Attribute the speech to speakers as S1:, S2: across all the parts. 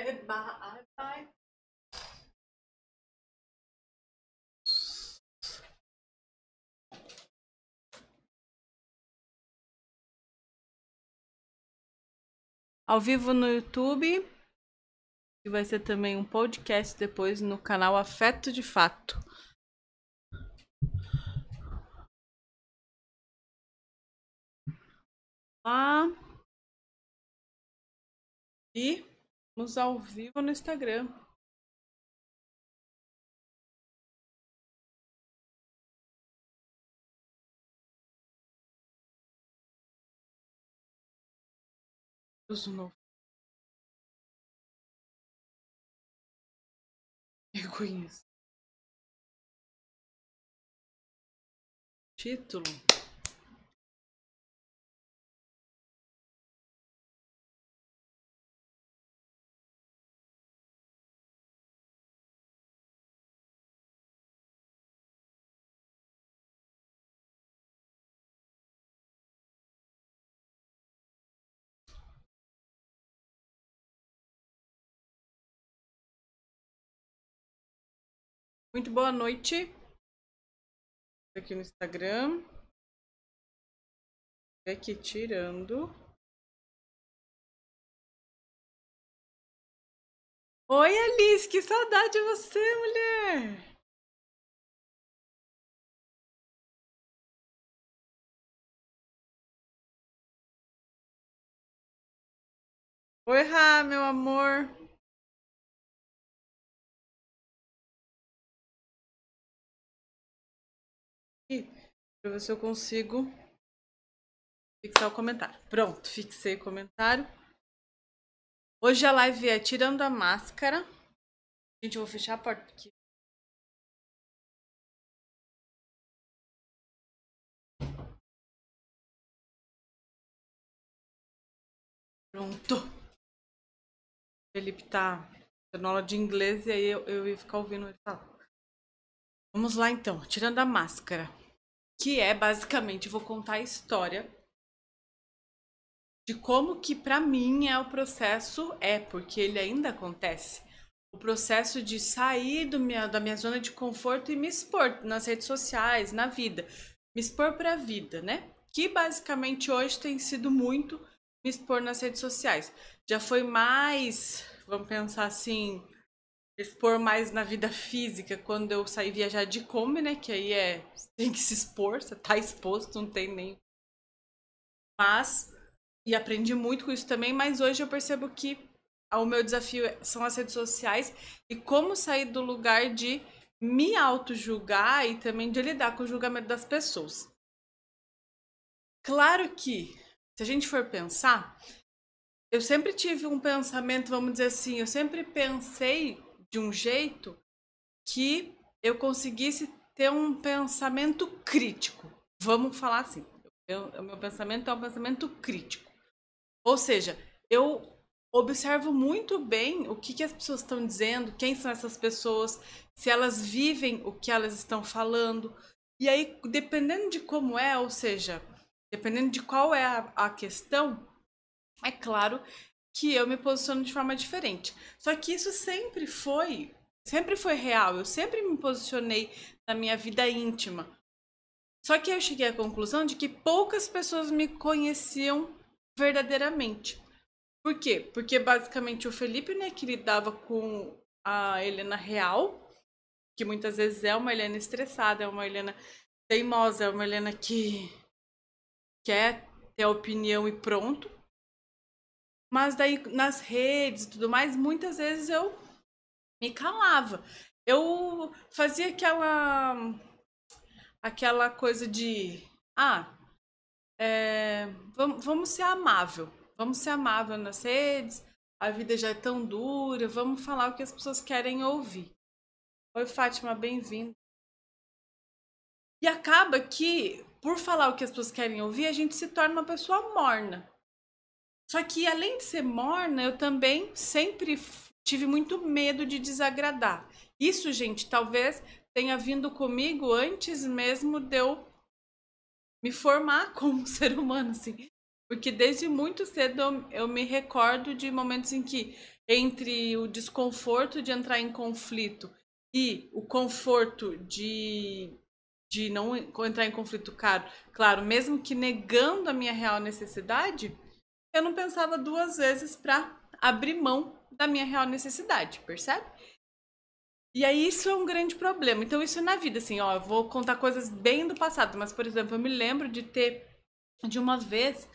S1: É Ao vivo no YouTube. E vai ser também um podcast depois no canal Afeto de Fato. Lá. E vamos ao vivo no Instagram. Uso novo. Eu conheço. Título. Muito boa noite. Aqui no Instagram. Aqui tirando. Oi, Alice, que saudade de você, mulher! Oi, Rá, meu amor. Pra ver se eu consigo fixar o comentário. Pronto, fixei o comentário. Hoje a live é tirando a máscara. Gente, eu vou fechar a porta aqui. Pronto. O Felipe tá dando aula de inglês e aí eu, eu ia ficar ouvindo ele falar. Vamos lá então, tirando a máscara. Que é basicamente, vou contar a história de como que pra mim é o processo, é, porque ele ainda acontece. O processo de sair do minha, da minha zona de conforto e me expor nas redes sociais, na vida. Me expor pra vida, né? Que basicamente hoje tem sido muito me expor nas redes sociais. Já foi mais, vamos pensar assim, expor mais na vida física quando eu saí viajar de Kombi, né? Que aí é. Tem que se expor, você tá exposto, não tem nem. Mas. E aprendi muito com isso também, mas hoje eu percebo que o meu desafio são as redes sociais e como sair do lugar de me auto-julgar e também de lidar com o julgamento das pessoas. Claro que, se a gente for pensar, eu sempre tive um pensamento, vamos dizer assim, eu sempre pensei de um jeito que eu conseguisse ter um pensamento crítico. Vamos falar assim. O meu pensamento é um pensamento crítico. Ou seja, eu observo muito bem o que, que as pessoas estão dizendo, quem são essas pessoas, se elas vivem o que elas estão falando. E aí, dependendo de como é, ou seja, dependendo de qual é a, a questão, é claro que eu me posiciono de forma diferente. Só que isso sempre foi, sempre foi real. Eu sempre me posicionei na minha vida íntima. Só que eu cheguei à conclusão de que poucas pessoas me conheciam verdadeiramente. Por quê? Porque basicamente o Felipe, né, que lidava com a Helena real, que muitas vezes é uma Helena estressada, é uma Helena teimosa, é uma Helena que quer ter opinião e pronto. Mas daí nas redes e tudo mais, muitas vezes eu me calava. Eu fazia aquela aquela coisa de ah, é, vamos, vamos ser amável. Vamos ser amável nas redes. A vida já é tão dura. Vamos falar o que as pessoas querem ouvir. Oi, Fátima, bem-vinda. E acaba que, por falar o que as pessoas querem ouvir, a gente se torna uma pessoa morna. Só que, além de ser morna, eu também sempre tive muito medo de desagradar. Isso, gente, talvez tenha vindo comigo antes mesmo de eu me formar como ser humano, assim. Porque desde muito cedo eu, me recordo de momentos em que, entre o desconforto de entrar em conflito e o conforto de, de não entrar em conflito caro, claro, mesmo que negando a minha real necessidade, eu não pensava duas vezes para abrir mão da minha real necessidade, percebe? E aí isso é um grande problema. Então isso é na vida, assim, ó, eu vou contar coisas bem do passado, mas por exemplo, eu me lembro de ter de uma vez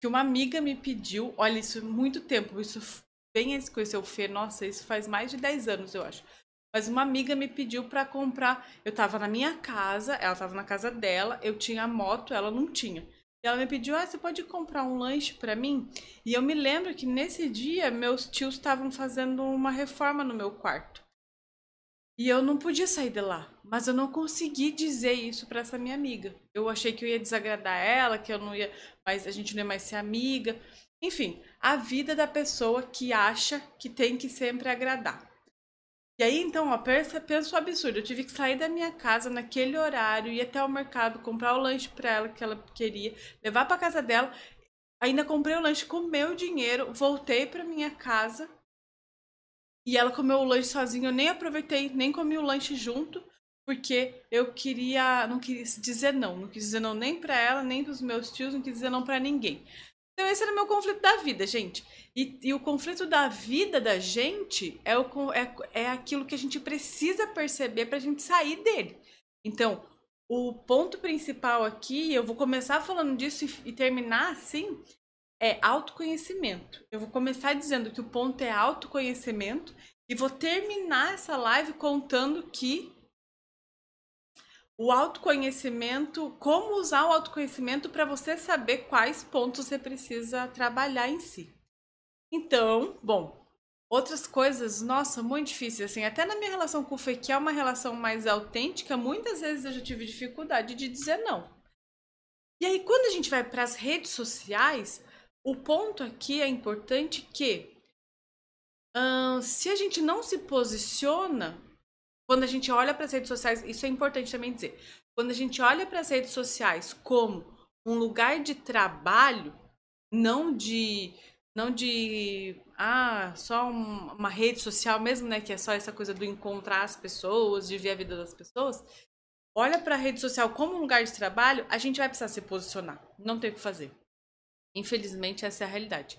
S1: que uma amiga me pediu, olha, isso é muito tempo, isso bem antes de conhecer o Fê, nossa, isso faz mais de 10 anos, eu acho. Mas uma amiga me pediu para comprar, eu tava na minha casa, ela tava na casa dela, eu tinha moto, ela não tinha. E ela me pediu, ah, você pode comprar um lanche para mim? E eu me lembro que nesse dia meus tios estavam fazendo uma reforma no meu quarto. E eu não podia sair de lá, mas eu não consegui dizer isso para essa minha amiga. Eu achei que eu ia desagradar ela, que eu não ia, mas a gente não ia mais ser amiga. Enfim, a vida da pessoa que acha que tem que sempre agradar. E aí, então, ó, pensa, pensa o absurdo. Eu tive que sair da minha casa naquele horário, ir até o mercado, comprar o lanche para ela que ela queria, levar para casa dela. Ainda comprei o lanche com meu dinheiro, voltei para minha casa. E ela comeu o lanche sozinha, eu nem aproveitei, nem comi o lanche junto, porque eu queria, não quis dizer não, não quis dizer não nem para ela, nem para os meus tios, não quis dizer não para ninguém. Então esse era o meu conflito da vida, gente. E, e o conflito da vida da gente é, o, é, é aquilo que a gente precisa perceber para a gente sair dele. Então, o ponto principal aqui, eu vou começar falando disso e, e terminar assim, é autoconhecimento. Eu vou começar dizendo que o ponto é autoconhecimento e vou terminar essa live contando que o autoconhecimento, como usar o autoconhecimento para você saber quais pontos você precisa trabalhar em si. Então, bom, outras coisas, nossa, muito difícil assim, até na minha relação com o Fê, que é uma relação mais autêntica, muitas vezes eu já tive dificuldade de dizer não. E aí quando a gente vai para as redes sociais, o ponto aqui é importante que hum, se a gente não se posiciona quando a gente olha para as redes sociais, isso é importante também dizer. Quando a gente olha para as redes sociais como um lugar de trabalho, não de não de ah, só um, uma rede social mesmo, né, que é só essa coisa do encontrar as pessoas, de ver a vida das pessoas. Olha para a rede social como um lugar de trabalho, a gente vai precisar se posicionar. Não tem o que fazer. Infelizmente, essa é a realidade.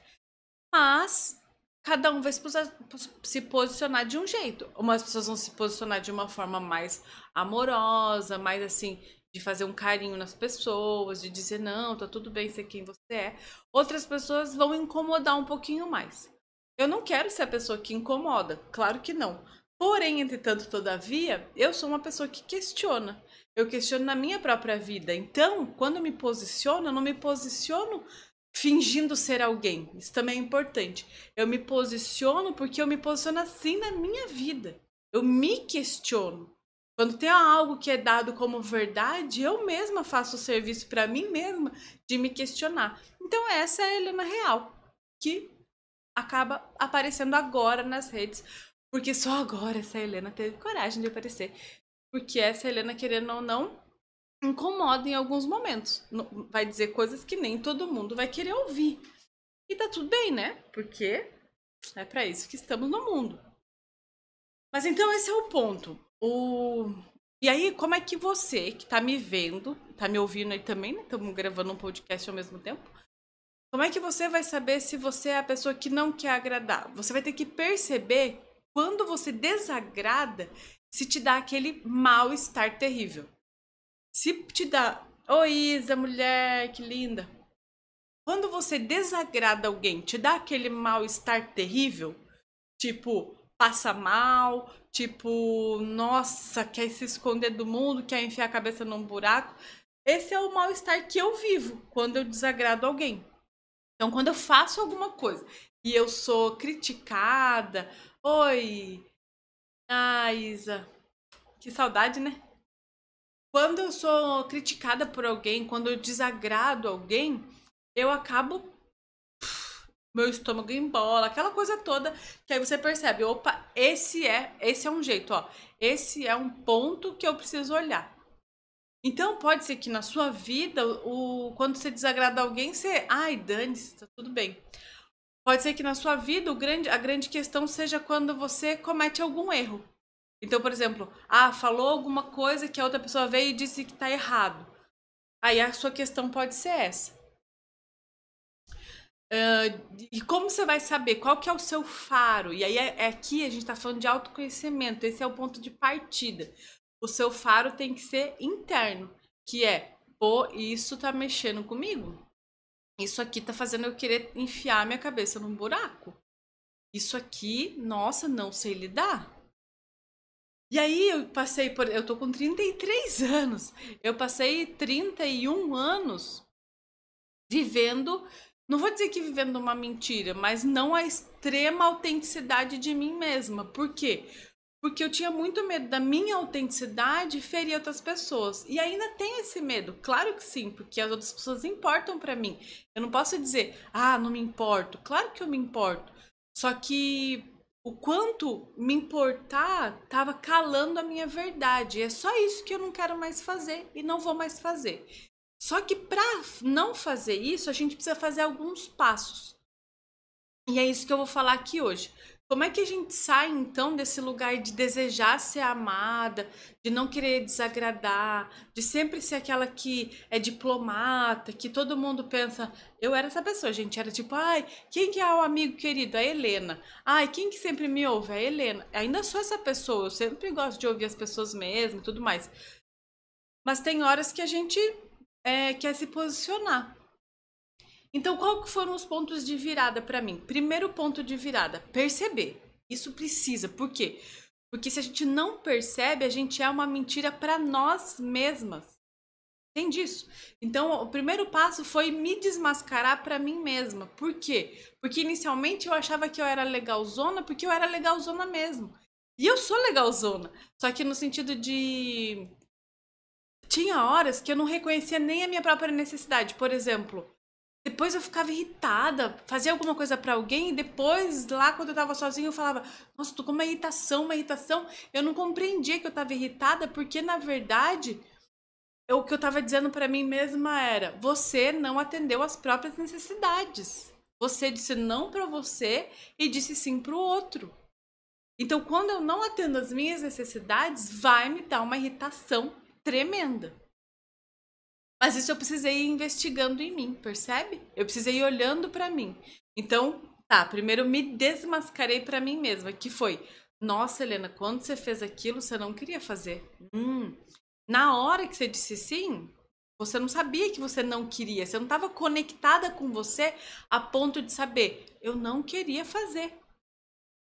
S1: Mas cada um vai se posicionar de um jeito. Umas pessoas vão se posicionar de uma forma mais amorosa, mais assim, de fazer um carinho nas pessoas, de dizer, não, tá tudo bem ser quem você é. Outras pessoas vão incomodar um pouquinho mais. Eu não quero ser a pessoa que incomoda, claro que não. Porém, entretanto, todavia, eu sou uma pessoa que questiona. Eu questiono na minha própria vida. Então, quando me posiciono, eu não me posiciono fingindo ser alguém. Isso também é importante. Eu me posiciono porque eu me posiciono assim na minha vida. Eu me questiono. Quando tem algo que é dado como verdade, eu mesma faço o serviço para mim mesma de me questionar. Então essa é a Helena real, que acaba aparecendo agora nas redes, porque só agora essa Helena teve coragem de aparecer. Porque essa Helena, querendo ou não, incomoda em alguns momentos. Vai dizer coisas que nem todo mundo vai querer ouvir. E tá tudo bem, né? Porque é para isso que estamos no mundo. Mas então esse é o ponto. O... E aí, como é que você, que tá me vendo, tá me ouvindo aí também, né? Estamos gravando um podcast ao mesmo tempo. Como é que você vai saber se você é a pessoa que não quer agradar? Você vai ter que perceber quando você desagrada, se te dá aquele mal-estar terrível. Se te dá, oi Isa, mulher, que linda. Quando você desagrada alguém, te dá aquele mal-estar terrível, tipo, passa mal, tipo, nossa, quer se esconder do mundo, quer enfiar a cabeça num buraco. Esse é o mal-estar que eu vivo quando eu desagrado alguém. Então, quando eu faço alguma coisa e eu sou criticada, oi, ah, Isa, que saudade, né? Quando eu sou criticada por alguém, quando eu desagrado alguém, eu acabo meu estômago embola, aquela coisa toda, que aí você percebe, opa, esse é, esse é um jeito, ó. Esse é um ponto que eu preciso olhar. Então pode ser que na sua vida, o, quando você desagrada alguém, você. Ai, dane-se, tá tudo bem. Pode ser que na sua vida o grande, a grande questão seja quando você comete algum erro. Então, por exemplo, ah, falou alguma coisa que a outra pessoa veio e disse que tá errado. Aí a sua questão pode ser essa. Uh, e como você vai saber qual que é o seu faro? E aí é, é aqui a gente está falando de autoconhecimento. Esse é o ponto de partida. O seu faro tem que ser interno, que é, pô, isso tá mexendo comigo. Isso aqui tá fazendo eu querer enfiar minha cabeça num buraco. Isso aqui, nossa, não sei lidar. E aí eu passei por. Eu tô com 33 anos. Eu passei 31 anos vivendo. Não vou dizer que vivendo uma mentira, mas não a extrema autenticidade de mim mesma. Por quê? Porque eu tinha muito medo da minha autenticidade ferir outras pessoas. E ainda tem esse medo, claro que sim, porque as outras pessoas importam para mim. Eu não posso dizer, ah, não me importo. Claro que eu me importo. Só que o quanto me importar estava calando a minha verdade. É só isso que eu não quero mais fazer e não vou mais fazer. Só que para não fazer isso, a gente precisa fazer alguns passos. E é isso que eu vou falar aqui hoje. Como é que a gente sai então desse lugar de desejar ser amada, de não querer desagradar, de sempre ser aquela que é diplomata, que todo mundo pensa, eu era essa pessoa, gente, era tipo, ai, quem que é o amigo querido? A Helena. Ai, quem que sempre me ouve? A Helena. Ainda sou essa pessoa, eu sempre gosto de ouvir as pessoas mesmo e tudo mais. Mas tem horas que a gente é, quer se posicionar. Então, qual foram os pontos de virada para mim? Primeiro ponto de virada, perceber. Isso precisa. Por quê? Porque se a gente não percebe, a gente é uma mentira para nós mesmas. Tem disso. Então, o primeiro passo foi me desmascarar para mim mesma. Por quê? Porque inicialmente eu achava que eu era legalzona porque eu era legalzona mesmo. E eu sou legalzona. Só que no sentido de. Tinha horas que eu não reconhecia nem a minha própria necessidade. Por exemplo, depois eu ficava irritada, fazia alguma coisa para alguém e depois, lá quando eu tava sozinha, eu falava: Nossa, tô com uma irritação, uma irritação. Eu não compreendia que eu tava irritada porque, na verdade, eu, o que eu tava dizendo para mim mesma era: Você não atendeu às próprias necessidades. Você disse não para você e disse sim para o outro. Então, quando eu não atendo às minhas necessidades, vai me dar uma irritação tremenda. Mas isso eu precisei ir investigando em mim, percebe? Eu precisei ir olhando para mim. Então, tá, primeiro me desmascarei para mim mesma, que foi: "Nossa, Helena, quando você fez aquilo, você não queria fazer". Hum. Na hora que você disse sim, você não sabia que você não queria, você não estava conectada com você a ponto de saber, eu não queria fazer.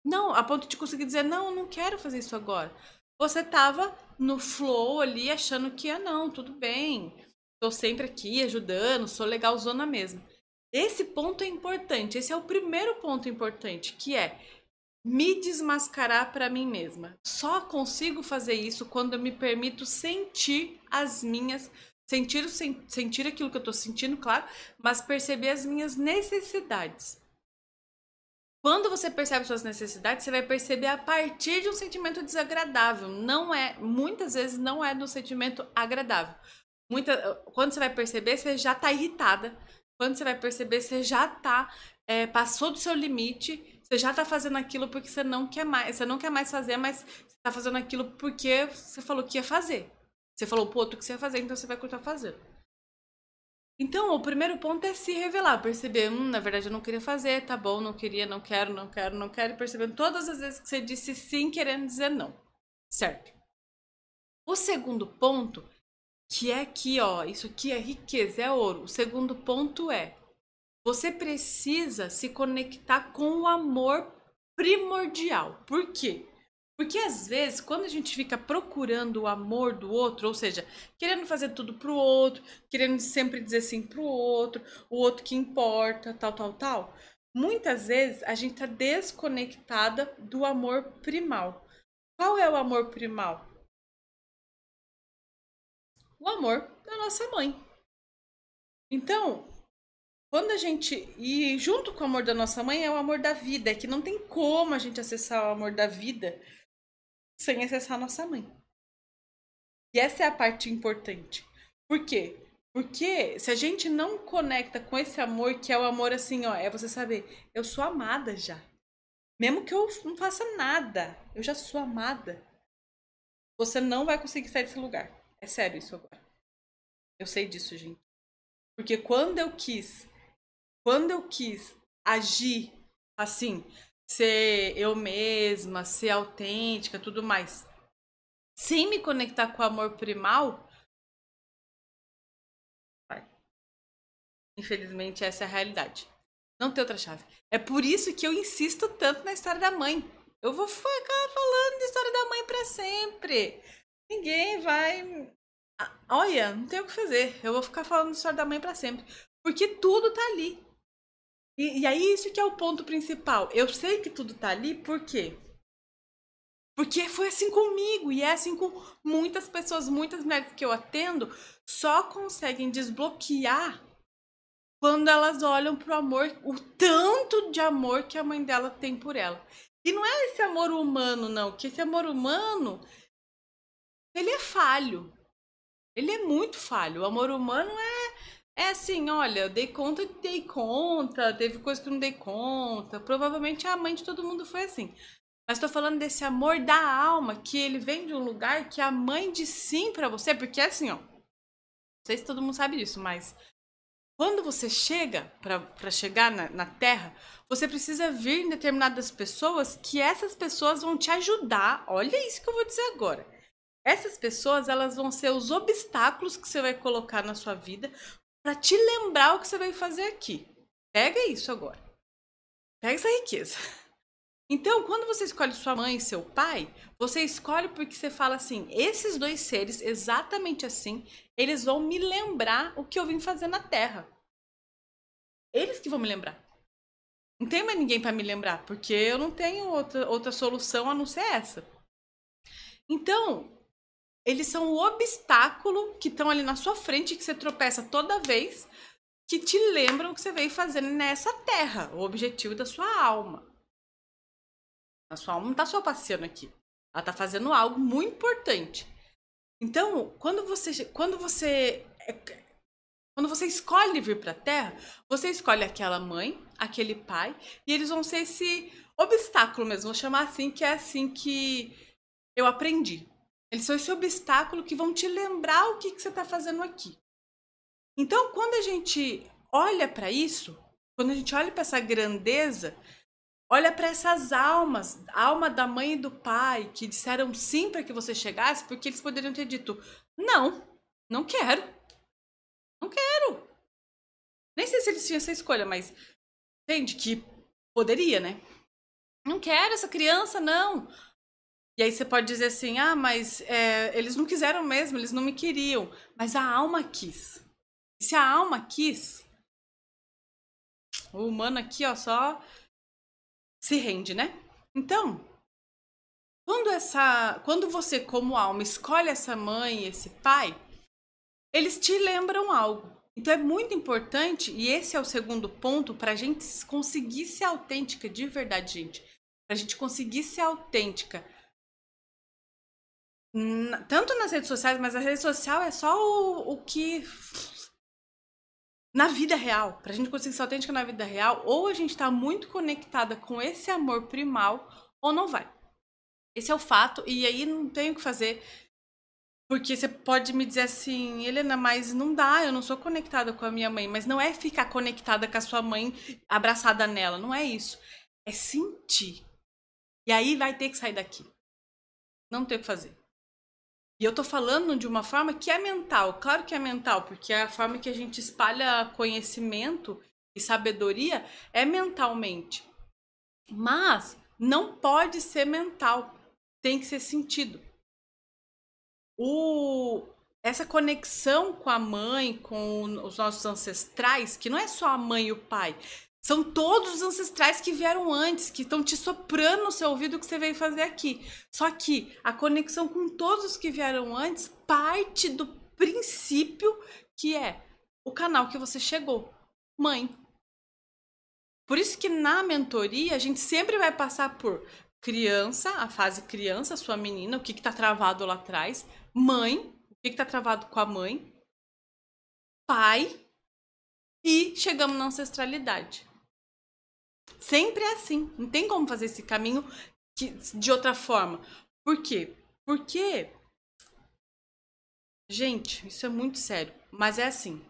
S1: Não, a ponto de conseguir dizer, não, eu não quero fazer isso agora. Você estava no flow ali, achando que, ah, não, tudo bem Tô sempre aqui ajudando, sou legalzona mesmo. Esse ponto é importante, esse é o primeiro ponto importante, que é me desmascarar para mim mesma. Só consigo fazer isso quando eu me permito sentir as minhas sentir sentir aquilo que eu tô sentindo, claro, mas perceber as minhas necessidades. Quando você percebe suas necessidades, você vai perceber a partir de um sentimento desagradável. Não é, muitas vezes não é do sentimento agradável. Muita, quando você vai perceber, você já tá irritada. Quando você vai perceber, você já tá é, passou do seu limite. Você já tá fazendo aquilo porque você não quer mais. Você não quer mais fazer, mas você tá fazendo aquilo porque você falou que ia fazer. Você falou pro outro que você ia fazer, então você vai continuar fazendo. Então, o primeiro ponto é se revelar, perceber, hum, na verdade eu não queria fazer, tá bom, não queria, não quero, não quero, não quero, percebendo todas as vezes que você disse sim querendo dizer não. Certo? O segundo ponto que é aqui, ó, isso aqui é riqueza, é ouro. O segundo ponto é você precisa se conectar com o amor primordial. Por quê? Porque às vezes, quando a gente fica procurando o amor do outro, ou seja, querendo fazer tudo pro outro, querendo sempre dizer sim pro outro, o outro que importa, tal, tal, tal, muitas vezes a gente tá desconectada do amor primal. Qual é o amor primal? O amor da nossa mãe. Então, quando a gente. E junto com o amor da nossa mãe é o amor da vida. É que não tem como a gente acessar o amor da vida sem acessar a nossa mãe. E essa é a parte importante. Por quê? Porque se a gente não conecta com esse amor, que é o amor assim, ó, é você saber, eu sou amada já. Mesmo que eu não faça nada, eu já sou amada. Você não vai conseguir sair desse lugar. É sério isso agora. Eu sei disso, gente. Porque quando eu quis, quando eu quis agir assim, ser eu mesma, ser autêntica, tudo mais, sem me conectar com o amor primal, infelizmente essa é a realidade. Não tem outra chave. É por isso que eu insisto tanto na história da mãe. Eu vou ficar falando de história da mãe para sempre. Ninguém vai. Olha, não tem o que fazer. Eu vou ficar falando história da mãe para sempre. Porque tudo tá ali. E, e aí, isso que é o ponto principal. Eu sei que tudo tá ali, por quê? Porque foi assim comigo e é assim com muitas pessoas, muitas mulheres que eu atendo, só conseguem desbloquear quando elas olham pro amor, o tanto de amor que a mãe dela tem por ela. E não é esse amor humano, não, que esse amor humano ele é falho. Ele é muito falho. O amor humano é é assim, olha, dei conta, dei conta, teve coisa que não dei conta. Provavelmente a mãe de todo mundo foi assim. Mas estou falando desse amor da alma, que ele vem de um lugar que a mãe diz sim para você, porque é assim, ó. Não sei se todo mundo sabe disso, mas quando você chega para chegar na, na Terra, você precisa vir em determinadas pessoas que essas pessoas vão te ajudar. Olha isso que eu vou dizer agora. Essas pessoas, elas vão ser os obstáculos que você vai colocar na sua vida para te lembrar o que você vai fazer aqui. Pega isso agora. Pega essa riqueza. Então, quando você escolhe sua mãe e seu pai, você escolhe porque você fala assim: esses dois seres, exatamente assim, eles vão me lembrar o que eu vim fazer na Terra. Eles que vão me lembrar. Não tem mais ninguém para me lembrar, porque eu não tenho outra, outra solução a não ser essa. Então, eles são o obstáculo que estão ali na sua frente, que você tropeça toda vez, que te lembram o que você veio fazendo nessa terra, o objetivo da sua alma. A sua alma não está só passeando aqui. Ela está fazendo algo muito importante. Então, quando você, quando você, quando você escolhe vir para a Terra, você escolhe aquela mãe, aquele pai, e eles vão ser esse obstáculo mesmo, vou chamar assim, que é assim que eu aprendi. Eles são esse obstáculo que vão te lembrar o que, que você está fazendo aqui. Então, quando a gente olha para isso, quando a gente olha para essa grandeza, Olha para essas almas, alma da mãe e do pai, que disseram sim para que você chegasse, porque eles poderiam ter dito: não, não quero. Não quero. Nem sei se eles tinham essa escolha, mas entende que poderia, né? Não quero essa criança, não. E aí você pode dizer assim: ah, mas é, eles não quiseram mesmo, eles não me queriam. Mas a alma quis. E se a alma quis, o humano aqui, ó, só se rende, né? Então, quando essa, quando você como alma escolhe essa mãe, esse pai, eles te lembram algo. Então é muito importante e esse é o segundo ponto para a gente conseguir ser autêntica de verdade, gente. Para a gente conseguir ser autêntica, tanto nas redes sociais, mas a rede social é só o, o que na vida real, para a gente conseguir ser autêntica na vida real, ou a gente está muito conectada com esse amor primal, ou não vai. Esse é o fato, e aí não tenho o que fazer. Porque você pode me dizer assim, Helena, mas não dá, eu não sou conectada com a minha mãe. Mas não é ficar conectada com a sua mãe, abraçada nela, não é isso. É sentir. E aí vai ter que sair daqui. Não tem o que fazer. E eu tô falando de uma forma que é mental. Claro que é mental, porque é a forma que a gente espalha conhecimento e sabedoria é mentalmente. Mas não pode ser mental. Tem que ser sentido. O, essa conexão com a mãe, com os nossos ancestrais, que não é só a mãe e o pai, são todos os ancestrais que vieram antes, que estão te soprando no seu ouvido o que você veio fazer aqui. Só que a conexão com todos os que vieram antes parte do princípio que é o canal que você chegou, mãe. Por isso que na mentoria a gente sempre vai passar por criança, a fase criança, sua menina, o que está travado lá atrás, mãe, que está travado com a mãe, pai e chegamos na ancestralidade. Sempre é assim. Não tem como fazer esse caminho de outra forma. Por quê? Porque, gente, isso é muito sério. Mas é assim.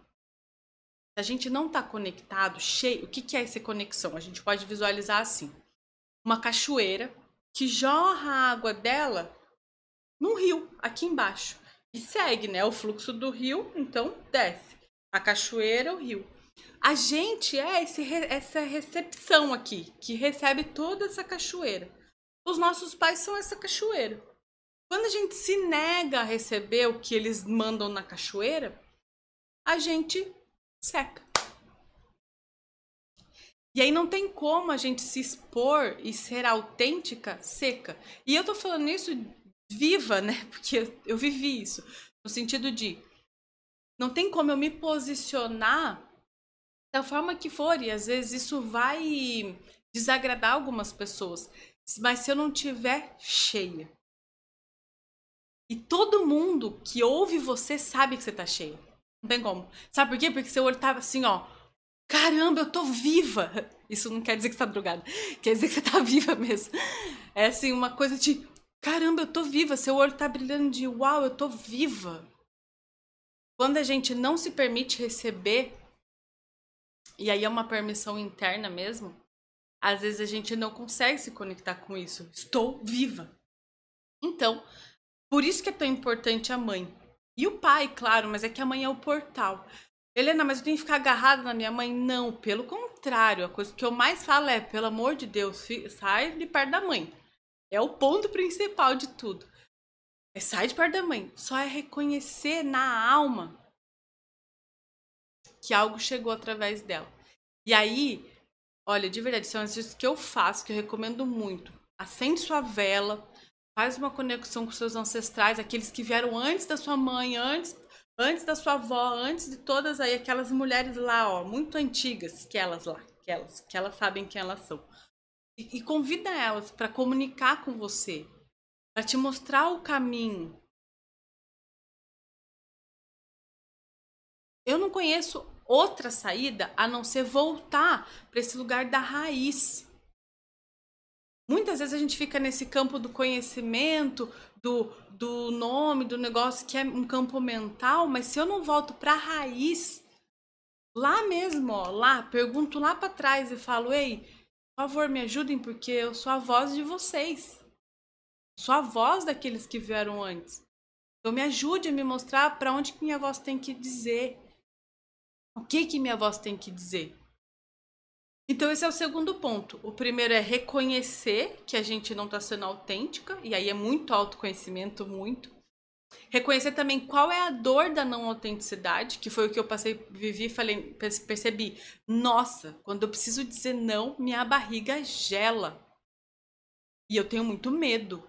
S1: A gente não está conectado, cheio, o que, que é essa conexão? A gente pode visualizar assim: uma cachoeira que jorra a água dela num rio, aqui embaixo. E segue, né? O fluxo do rio, então desce. A cachoeira, o rio. A gente é esse, essa recepção aqui, que recebe toda essa cachoeira. Os nossos pais são essa cachoeira. Quando a gente se nega a receber o que eles mandam na cachoeira, a gente seca. E aí não tem como a gente se expor e ser autêntica seca. E eu tô falando isso viva, né? Porque eu, eu vivi isso. No sentido de não tem como eu me posicionar da forma que for, e às vezes isso vai desagradar algumas pessoas. Mas se eu não tiver cheia. E todo mundo que ouve você sabe que você tá cheia. Não tem como. Sabe por quê? Porque seu olho tava assim, ó. Caramba, eu tô viva! Isso não quer dizer que você tá drogada. Quer dizer que você tá viva mesmo. É assim, uma coisa de. Caramba, eu tô viva. Seu olho tá brilhando de uau, eu tô viva. Quando a gente não se permite receber, e aí é uma permissão interna mesmo, às vezes a gente não consegue se conectar com isso. Estou viva. Então, por isso que é tão importante a mãe. E o pai, claro, mas é que a mãe é o portal. Helena, mas eu tenho que ficar agarrada na minha mãe? Não, pelo contrário. A coisa que eu mais falo é, pelo amor de Deus, sai de perto da mãe. É o ponto principal de tudo. É sai de perto da mãe. Só é reconhecer na alma que algo chegou através dela. E aí, olha, de verdade, isso é um exercício que eu faço, que eu recomendo muito. Acende sua vela, faz uma conexão com seus ancestrais, aqueles que vieram antes da sua mãe, antes antes da sua avó, antes de todas aí aquelas mulheres lá, ó, muito antigas, que elas lá, que elas, que elas sabem quem elas são. E, e convida elas para comunicar com você, para te mostrar o caminho. Eu não conheço outra saída a não ser voltar para esse lugar da raiz. Muitas vezes a gente fica nesse campo do conhecimento, do, do nome, do negócio, que é um campo mental, mas se eu não volto para a raiz, lá mesmo, ó, lá, pergunto lá para trás e falo: ei, por favor, me ajudem, porque eu sou a voz de vocês. Sou a voz daqueles que vieram antes. Então me ajude a me mostrar para onde que minha voz tem que dizer. O que que minha voz tem que dizer? Então, esse é o segundo ponto. O primeiro é reconhecer que a gente não está sendo autêntica, e aí é muito autoconhecimento, muito. Reconhecer também qual é a dor da não autenticidade, que foi o que eu passei, vivi, falei, percebi. Nossa, quando eu preciso dizer não, minha barriga gela. E eu tenho muito medo.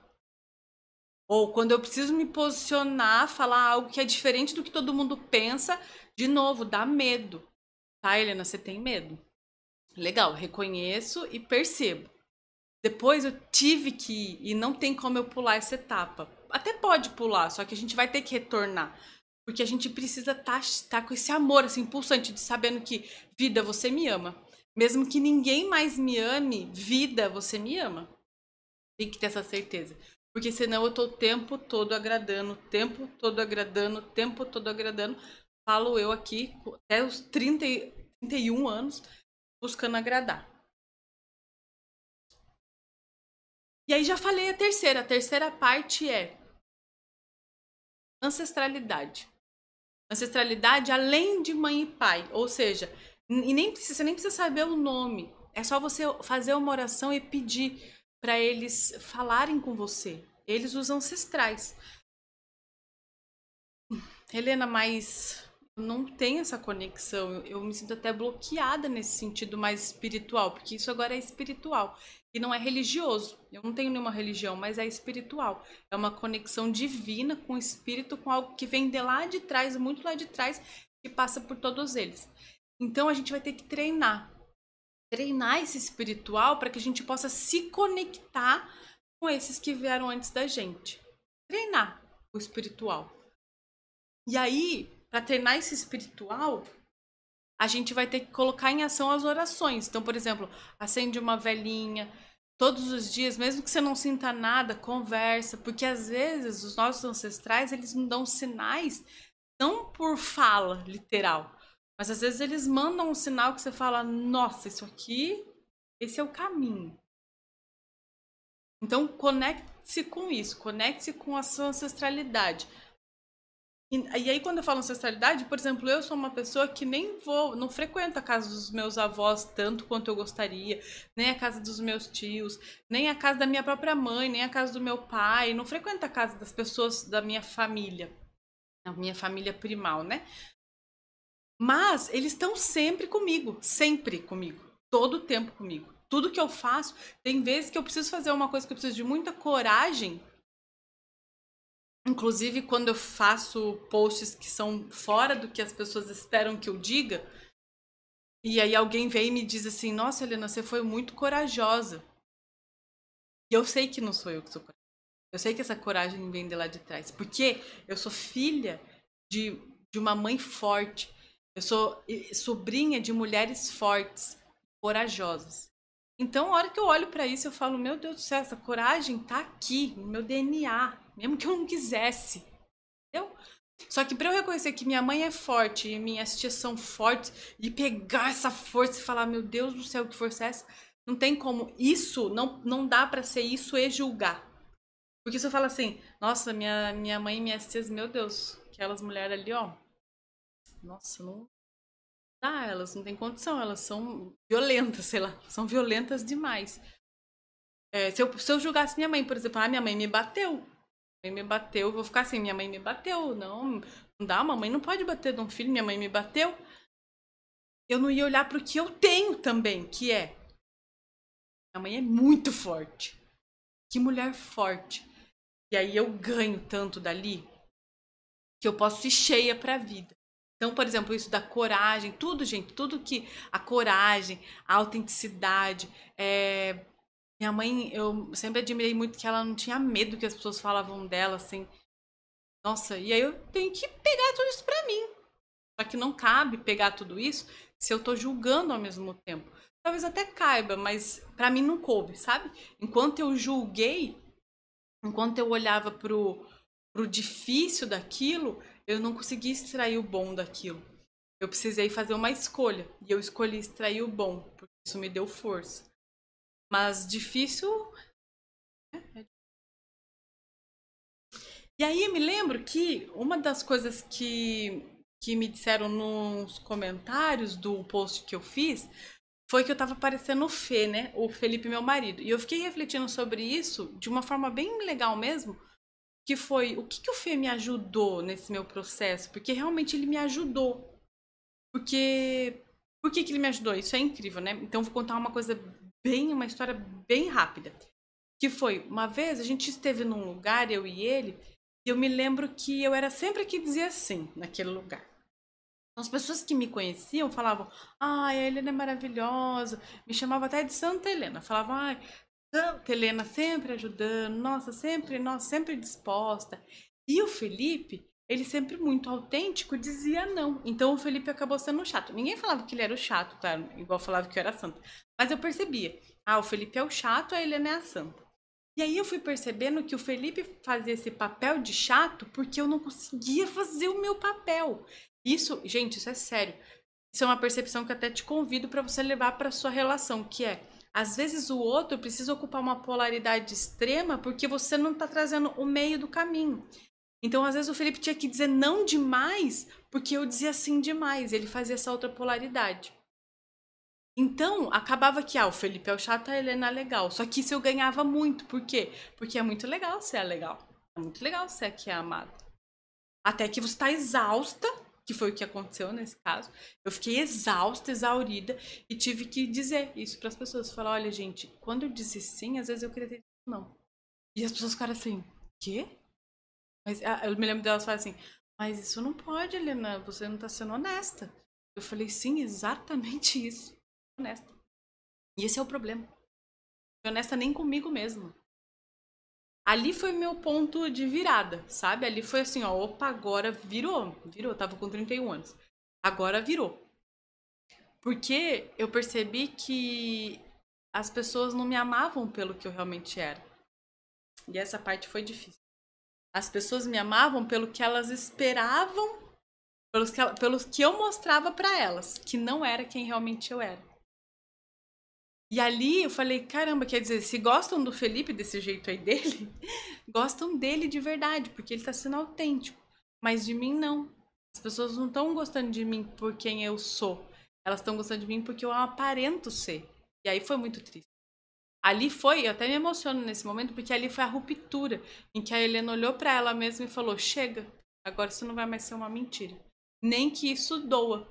S1: Ou quando eu preciso me posicionar, falar algo que é diferente do que todo mundo pensa, de novo, dá medo. Tá, Helena, você tem medo? Legal, reconheço e percebo. Depois eu tive que ir e não tem como eu pular essa etapa. Até pode pular, só que a gente vai ter que retornar. Porque a gente precisa estar tá, tá com esse amor, assim, pulsante, de sabendo que, vida, você me ama. Mesmo que ninguém mais me ame, vida, você me ama. Tem que ter essa certeza. Porque senão eu tô o tempo todo agradando, o tempo todo agradando, o tempo todo agradando. Falo eu aqui, até os 30, 31 anos, buscando agradar. E aí já falei a terceira. A terceira parte é ancestralidade. Ancestralidade além de mãe e pai, ou seja, e nem precisa, você nem precisa saber o nome. É só você fazer uma oração e pedir para eles falarem com você. Eles os ancestrais. Helena, mas não tenho essa conexão. Eu, eu, me sinto até bloqueada nesse sentido mais espiritual, porque isso agora é espiritual e não é religioso. Eu não tenho nenhuma religião, mas é espiritual. É uma conexão divina com o espírito, com algo que vem de lá de trás, muito lá de trás, que passa por todos eles. Então a gente vai ter que treinar. Treinar esse espiritual para que a gente possa se conectar com esses que vieram antes da gente. Treinar o espiritual. E aí, para treinar esse espiritual, a gente vai ter que colocar em ação as orações. Então, por exemplo, acende uma velinha todos os dias, mesmo que você não sinta nada, conversa, porque às vezes os nossos ancestrais, eles não dão sinais não por fala literal, mas às vezes eles mandam um sinal que você fala: "Nossa, isso aqui, esse é o caminho". Então, conecte-se com isso, conecte-se com a sua ancestralidade. E, e, aí, quando eu falo ancestralidade, por exemplo, eu sou uma pessoa que nem vou, não frequento a casa dos meus avós tanto quanto eu gostaria, nem a casa dos meus tios, nem a casa da minha própria mãe, nem a casa do meu pai, não frequento a casa das pessoas da minha família, a minha família primal, né? Mas eles estão sempre comigo, sempre comigo, todo o tempo comigo tudo que eu faço, tem vezes que eu preciso fazer uma coisa que eu preciso de muita coragem. Inclusive, quando eu faço posts que são fora do que as pessoas esperam que eu diga, e aí alguém vem e me diz assim: Nossa, Helena, você foi muito corajosa. E eu sei que não sou eu que sou corajosa. Eu sei que essa coragem vem de lá de trás. Porque eu sou filha de, de uma mãe forte. Eu sou sobrinha de mulheres fortes, corajosas. Então, a hora que eu olho para isso, eu falo: Meu Deus do céu, essa coragem tá aqui, no meu DNA, mesmo que eu não quisesse. Entendeu? Só que para eu reconhecer que minha mãe é forte e minhas tias são fortes e pegar essa força e falar: Meu Deus do céu, que força é essa? Não tem como. Isso, não, não dá para ser isso e julgar. Porque se eu falo assim: Nossa, minha, minha mãe e minhas tias, meu Deus, aquelas mulheres ali, ó. Nossa, não, ah, elas não têm condição, elas são violentas, sei lá, são violentas demais. É, se, eu, se eu julgasse minha mãe, por exemplo, ah, minha mãe me bateu. Minha mãe me bateu, eu vou ficar assim, minha mãe me bateu. Não, não dá, mamãe não pode bater de um filho, minha mãe me bateu. Eu não ia olhar para o que eu tenho também, que é. Minha mãe é muito forte. Que mulher forte. E aí eu ganho tanto dali que eu posso ir cheia para a vida. Então, por exemplo, isso da coragem, tudo, gente, tudo que a coragem, a autenticidade, é... minha mãe, eu sempre admirei muito que ela não tinha medo que as pessoas falavam dela, assim. Nossa, e aí eu tenho que pegar tudo isso pra mim. Só que não cabe pegar tudo isso se eu tô julgando ao mesmo tempo. Talvez até caiba, mas para mim não coube, sabe? Enquanto eu julguei, enquanto eu olhava pro, pro difícil daquilo, eu não consegui extrair o bom daquilo. Eu precisei fazer uma escolha e eu escolhi extrair o bom, porque isso me deu força. Mas difícil. Né, é e aí me lembro que uma das coisas que, que me disseram nos comentários do post que eu fiz foi que eu tava parecendo o Fê, né? O Felipe, meu marido. E eu fiquei refletindo sobre isso de uma forma bem legal mesmo, que foi o que, que o Fê me ajudou nesse meu processo, porque realmente ele me ajudou. Porque. Por que, que ele me ajudou? Isso é incrível, né? Então vou contar uma coisa bem, uma história bem rápida. Que foi, uma vez a gente esteve num lugar, eu e ele, e eu me lembro que eu era sempre que dizia assim naquele lugar. As pessoas que me conheciam falavam, ah, a Helena é maravilhosa. Me chamava até de Santa Helena. Falavam, ah, Santa Helena sempre ajudando, nossa, sempre, nossa, sempre disposta. E o Felipe, ele sempre muito autêntico, dizia não. Então o Felipe acabou sendo chato. Ninguém falava que ele era o chato, tá? Igual falava que eu era santa. Mas eu percebia. Ah, o Felipe é o chato, a Helena é a santa. E aí eu fui percebendo que o Felipe fazia esse papel de chato porque eu não conseguia fazer o meu papel. Isso, gente, isso é sério. Isso é uma percepção que até te convido para você levar para sua relação, que é às vezes o outro precisa ocupar uma polaridade extrema porque você não está trazendo o meio do caminho. Então, às vezes, o Felipe tinha que dizer não demais porque eu dizia sim demais. Ele fazia essa outra polaridade. Então, acabava que, ah, o Felipe é o chato, a Helena é legal. Só que isso eu ganhava muito. Por quê? Porque é muito legal ser legal. É muito legal ser aqui amado. Até que você está exausta que foi o que aconteceu nesse caso. Eu fiquei exausta, exaurida e tive que dizer isso para as pessoas, falar, olha, gente, quando eu disse sim, às vezes eu queria ter não. E as pessoas ficaram assim, quê? Mas ah, eu me lembro delas falar assim, mas isso não pode, Helena, você não está sendo honesta. Eu falei, sim, exatamente isso. Honesta. E esse é o problema. Honesta nem comigo mesma. Ali foi meu ponto de virada, sabe? Ali foi assim, ó, opa, agora virou. Virou, tava com 31 anos. Agora virou. Porque eu percebi que as pessoas não me amavam pelo que eu realmente era. E essa parte foi difícil. As pessoas me amavam pelo que elas esperavam, pelos que, pelos que eu mostrava para elas, que não era quem realmente eu era. E ali eu falei, caramba, quer dizer, se gostam do Felipe desse jeito aí dele, gostam dele de verdade, porque ele tá sendo autêntico. Mas de mim não. As pessoas não estão gostando de mim por quem eu sou. Elas estão gostando de mim porque eu aparento ser. E aí foi muito triste. Ali foi, eu até me emociono nesse momento, porque ali foi a ruptura em que a Helena olhou para ela mesma e falou: Chega, agora isso não vai mais ser uma mentira. Nem que isso doa.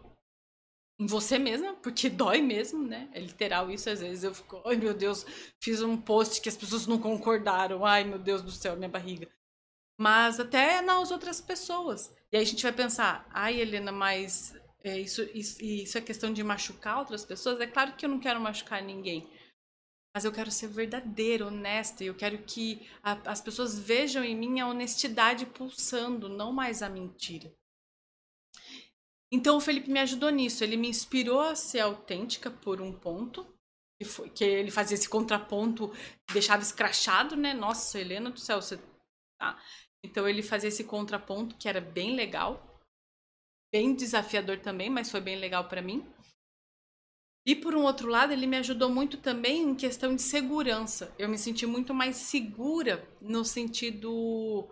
S1: Em você mesma, porque dói mesmo, né? É literal isso. Às vezes eu fico, ai meu Deus, fiz um post que as pessoas não concordaram. Ai meu Deus do céu, minha barriga. Mas até nas outras pessoas. E aí a gente vai pensar: ai Helena, mas é, isso, isso, isso é questão de machucar outras pessoas? É claro que eu não quero machucar ninguém mas eu quero ser verdadeira, honesta, e eu quero que a, as pessoas vejam em mim a honestidade pulsando, não mais a mentira. Então o Felipe me ajudou nisso, ele me inspirou a ser autêntica por um ponto, que, foi, que ele fazia esse contraponto, deixava escrachado, né? Nossa, Helena do céu, você tá. Então ele fazia esse contraponto que era bem legal, bem desafiador também, mas foi bem legal para mim. E por um outro lado, ele me ajudou muito também em questão de segurança. Eu me senti muito mais segura no sentido.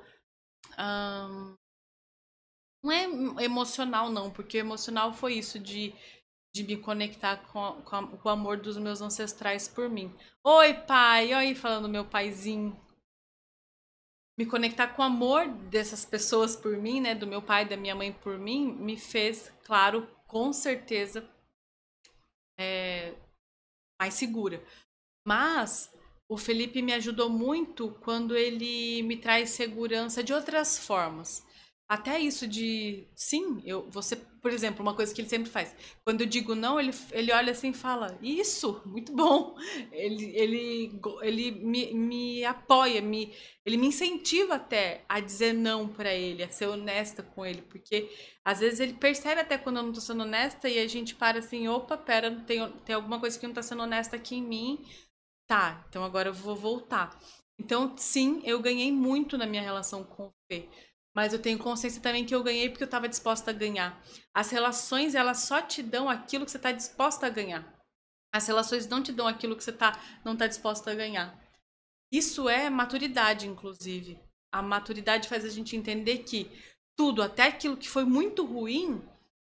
S1: Um, não é emocional, não, porque emocional foi isso de, de me conectar com, a, com, a, com, o amor dos meus ancestrais por mim. Oi, pai! Aí falando meu paizinho. Me conectar com o amor dessas pessoas por mim, né? Do meu pai, da minha mãe por mim, me fez, claro, com certeza, é, mais segura. Mas o Felipe me ajudou muito quando ele me traz segurança de outras formas. Até isso de sim, eu você, por exemplo, uma coisa que ele sempre faz. Quando eu digo não, ele, ele olha assim e fala: "Isso, muito bom". Ele ele ele me, me apoia, me ele me incentiva até a dizer não para ele, a ser honesta com ele, porque às vezes ele percebe até quando eu não tô sendo honesta e a gente para assim: "Opa, pera, tem tem alguma coisa que não tá sendo honesta aqui em mim". Tá, então agora eu vou voltar. Então, sim, eu ganhei muito na minha relação com o Fê mas eu tenho consciência também que eu ganhei porque eu estava disposta a ganhar. As relações, elas só te dão aquilo que você está disposta a ganhar. As relações não te dão aquilo que você tá, não está disposta a ganhar. Isso é maturidade, inclusive. A maturidade faz a gente entender que tudo, até aquilo que foi muito ruim,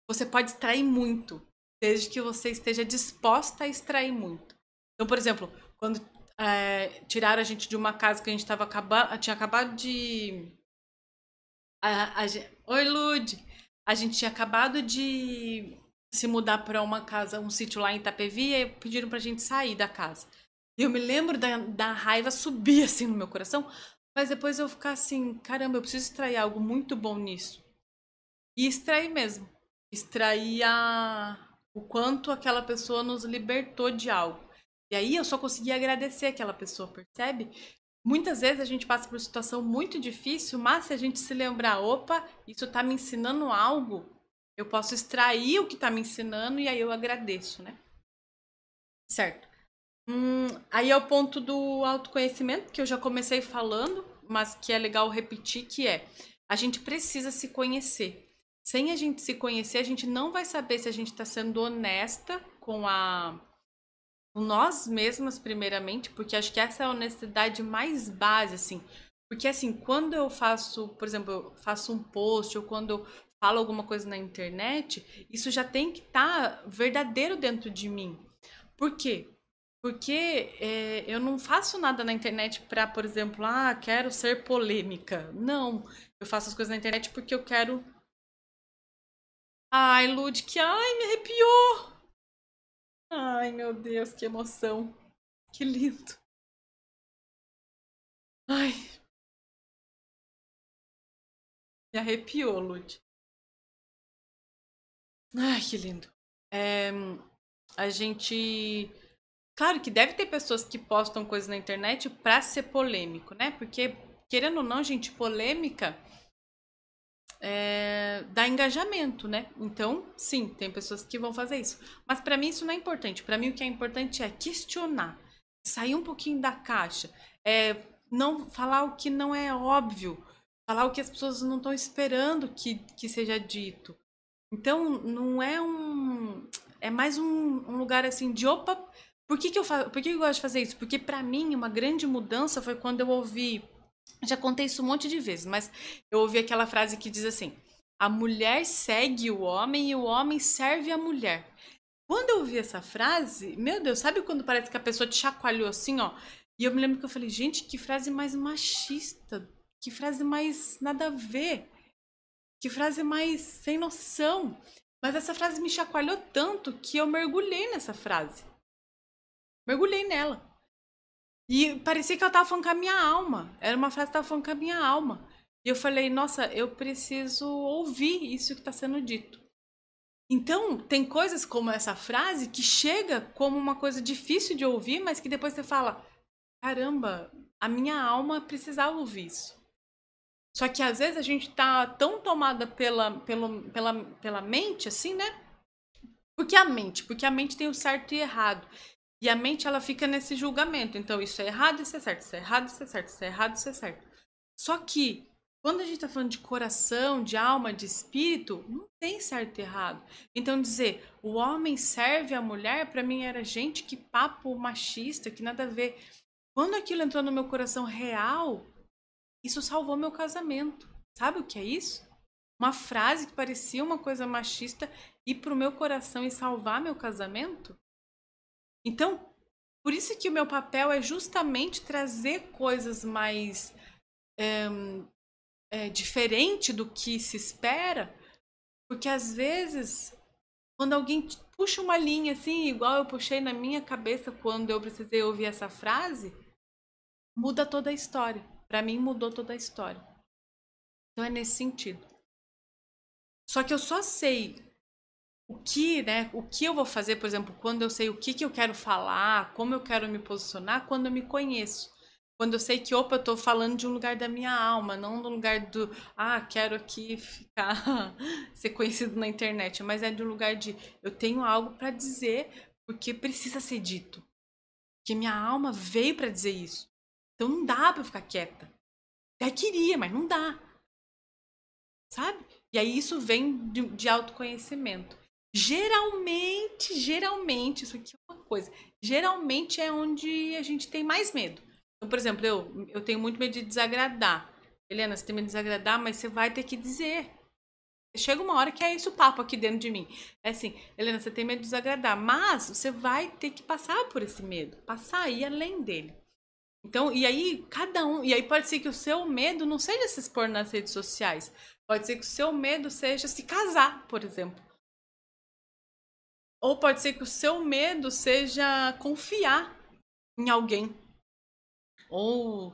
S1: você pode extrair muito, desde que você esteja disposta a extrair muito. Então, por exemplo, quando é, tiraram a gente de uma casa que a gente tava acabando, tinha acabado de a, a, Oi, Lud! A gente tinha acabado de se mudar para uma casa, um sítio lá em Itapevi, e pediram pra gente sair da casa. E eu me lembro da, da raiva subir assim no meu coração, mas depois eu ficar assim, caramba, eu preciso extrair algo muito bom nisso. E extrair mesmo. Extrair a... o quanto aquela pessoa nos libertou de algo. E aí eu só consegui agradecer aquela pessoa, percebe? Muitas vezes a gente passa por uma situação muito difícil, mas se a gente se lembrar, opa, isso está me ensinando algo, eu posso extrair o que está me ensinando e aí eu agradeço, né? Certo. Hum, aí é o ponto do autoconhecimento, que eu já comecei falando, mas que é legal repetir, que é a gente precisa se conhecer. Sem a gente se conhecer, a gente não vai saber se a gente está sendo honesta com a nós mesmas, primeiramente, porque acho que essa é a honestidade mais base, assim. Porque, assim, quando eu faço, por exemplo, eu faço um post ou quando eu falo alguma coisa na internet, isso já tem que estar tá verdadeiro dentro de mim. Por quê? Porque é, eu não faço nada na internet para, por exemplo, ah, quero ser polêmica. Não. Eu faço as coisas na internet porque eu quero. Ai, Lud, que ai, me arrepiou! Ai, meu Deus, que emoção. Que lindo. Ai. Me arrepiou, Lud. Ai, que lindo. É, a gente Claro que deve ter pessoas que postam coisas na internet pra ser polêmico, né? Porque, querendo ou não, gente, polêmica é, dá engajamento, né? Então, sim, tem pessoas que vão fazer isso. Mas para mim isso não é importante. Para mim o que é importante é questionar, sair um pouquinho da caixa, é, não falar o que não é óbvio, falar o que as pessoas não estão esperando que, que seja dito. Então, não é um. É mais um, um lugar assim de opa. Por que, que eu faço? Por que eu gosto de fazer isso? Porque para mim uma grande mudança foi quando eu ouvi. Já contei isso um monte de vezes, mas eu ouvi aquela frase que diz assim: a mulher segue o homem e o homem serve a mulher. Quando eu ouvi essa frase, meu Deus, sabe quando parece que a pessoa te chacoalhou assim, ó? E eu me lembro que eu falei, gente, que frase mais machista, que frase mais nada a ver, que frase mais sem noção. Mas essa frase me chacoalhou tanto que eu mergulhei nessa frase. Mergulhei nela. E parecia que ela tava falando com a minha alma. Era uma frase que tava falando com a minha alma. E eu falei, nossa, eu preciso ouvir isso que está sendo dito. Então, tem coisas como essa frase que chega como uma coisa difícil de ouvir, mas que depois você fala: caramba, a minha alma precisava ouvir isso. Só que às vezes a gente tá tão tomada pela, pela, pela, pela mente, assim, né? Porque a mente, porque a mente tem o certo e errado. E a mente ela fica nesse julgamento. Então, isso é errado, isso é certo, isso é errado, isso é certo, isso é errado, isso é certo. Só que quando a gente está falando de coração, de alma, de espírito, não tem certo e errado. Então dizer o homem serve a mulher, para mim era gente que papo machista, que nada a ver. Quando aquilo entrou no meu coração real, isso salvou meu casamento. Sabe o que é isso? Uma frase que parecia uma coisa machista ir pro meu coração e salvar meu casamento? Então, por isso que o meu papel é justamente trazer coisas mais é, é, diferente do que se espera, porque às vezes, quando alguém puxa uma linha assim, igual eu puxei na minha cabeça quando eu precisei ouvir essa frase, muda toda a história. Para mim, mudou toda a história. Então é nesse sentido. Só que eu só sei o que, né, o que eu vou fazer, por exemplo, quando eu sei o que, que eu quero falar, como eu quero me posicionar, quando eu me conheço. Quando eu sei que, opa, eu tô falando de um lugar da minha alma, não do lugar do, ah, quero aqui ficar, ser conhecido na internet, mas é de um lugar de, eu tenho algo para dizer, porque precisa ser dito. Porque minha alma veio para dizer isso. Então não dá para ficar quieta. Até queria, mas não dá. Sabe? E aí isso vem de, de autoconhecimento. Geralmente, geralmente, isso aqui é uma coisa. Geralmente é onde a gente tem mais medo. Então, por exemplo, eu, eu tenho muito medo de desagradar. Helena, você tem medo de desagradar, mas você vai ter que dizer. Chega uma hora que é isso o papo aqui dentro de mim. É assim, Helena, você tem medo de desagradar, mas você vai ter que passar por esse medo, passar aí além dele. Então, e aí cada um, e aí pode ser que o seu medo não seja se expor nas redes sociais. Pode ser que o seu medo seja se casar, por exemplo. Ou pode ser que o seu medo seja confiar em alguém. Ou,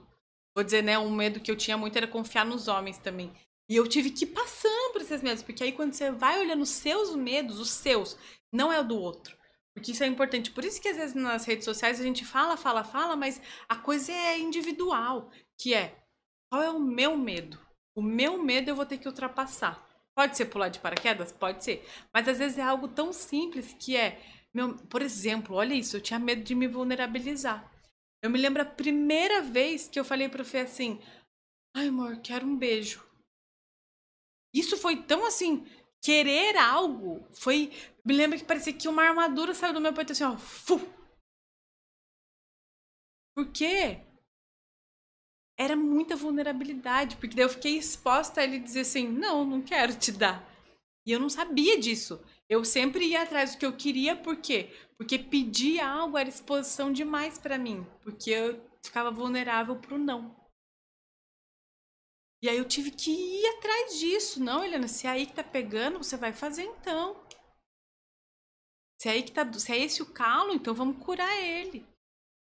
S1: vou dizer, né, um medo que eu tinha muito era confiar nos homens também. E eu tive que ir passando por esses medos, porque aí quando você vai olhando os seus medos, os seus, não é o do outro. Porque isso é importante. Por isso que às vezes nas redes sociais a gente fala, fala, fala, mas a coisa é individual, que é qual é o meu medo? O meu medo eu vou ter que ultrapassar. Pode ser pular de paraquedas? Pode ser. Mas às vezes é algo tão simples que é, meu, por exemplo, olha isso, eu tinha medo de me vulnerabilizar. Eu me lembro a primeira vez que eu falei pro Fê assim: Ai, amor, quero um beijo. Isso foi tão assim, querer algo. Foi. Me lembro que parecia que uma armadura saiu do meu peito assim, ó. Fu! Por quê? Era muita vulnerabilidade, porque daí eu fiquei exposta a ele dizer assim: não, não quero te dar. E eu não sabia disso. Eu sempre ia atrás do que eu queria, por quê? Porque pedir algo era exposição demais para mim, porque eu ficava vulnerável pro não. E aí eu tive que ir atrás disso. Não, Helena, se é aí que tá pegando, você vai fazer então. Se é aí que tá, se é esse o calo, então vamos curar ele.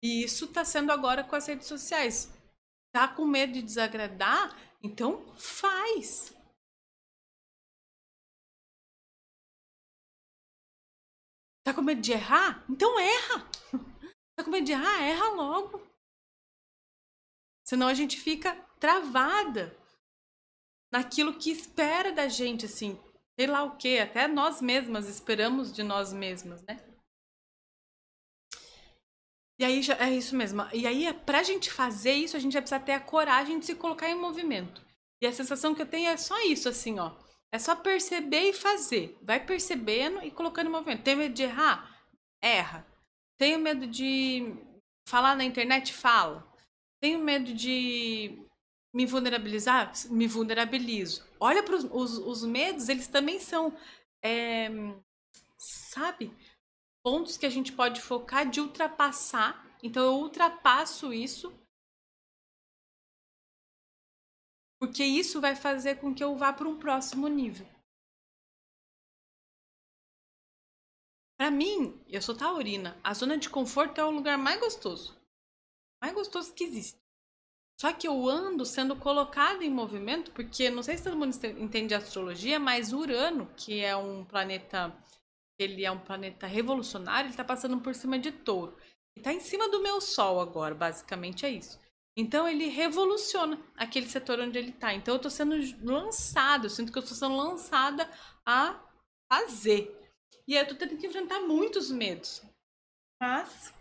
S1: E isso tá sendo agora com as redes sociais. Tá com medo de desagradar? Então faz. Tá com medo de errar? Então erra. Tá com medo de errar? Erra logo. Senão a gente fica travada naquilo que espera da gente, assim, sei lá o que, até nós mesmas esperamos de nós mesmas, né? E aí já é isso mesmo. E aí, pra gente fazer isso, a gente vai precisar ter a coragem de se colocar em movimento. E a sensação que eu tenho é só isso, assim, ó. É só perceber e fazer. Vai percebendo e colocando em movimento. Tem medo de errar? Erra. Tenho medo de falar na internet? Fala. Tenho medo de me vulnerabilizar? Me vulnerabilizo. Olha para os, os medos, eles também são, é, sabe, pontos que a gente pode focar de ultrapassar. Então eu ultrapasso isso porque isso vai fazer com que eu vá para um próximo nível. Para mim, eu sou taurina, a zona de conforto é o lugar mais gostoso. Mais gostoso que existe. Só que eu ando sendo colocado em movimento, porque não sei se todo mundo entende astrologia, mas Urano, que é um planeta, ele é um planeta revolucionário, ele está passando por cima de Touro. E está em cima do meu Sol agora, basicamente é isso. Então ele revoluciona aquele setor onde ele está. Então eu estou sendo lançado, eu sinto que eu estou sendo lançada a fazer. E aí eu estou tendo que enfrentar muitos medos. Mas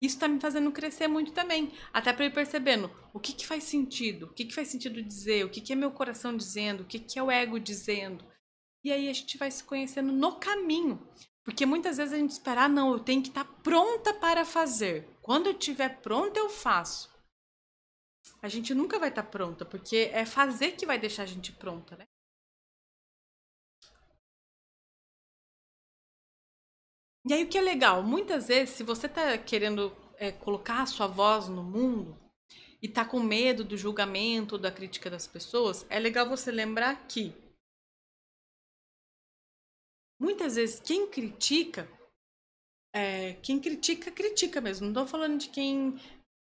S1: isso está me fazendo crescer muito também. Até para ir percebendo o que, que faz sentido, o que, que faz sentido dizer, o que, que é meu coração dizendo, o que, que é o ego dizendo. E aí a gente vai se conhecendo no caminho. Porque muitas vezes a gente espera, ah, não, eu tenho que estar pronta para fazer. Quando eu estiver pronta, eu faço a gente nunca vai estar pronta, porque é fazer que vai deixar a gente pronta, né? E aí o que é legal, muitas vezes, se você está querendo é, colocar a sua voz no mundo e tá com medo do julgamento, da crítica das pessoas, é legal você lembrar que muitas vezes quem critica, é, quem critica, critica mesmo. Não estou falando de quem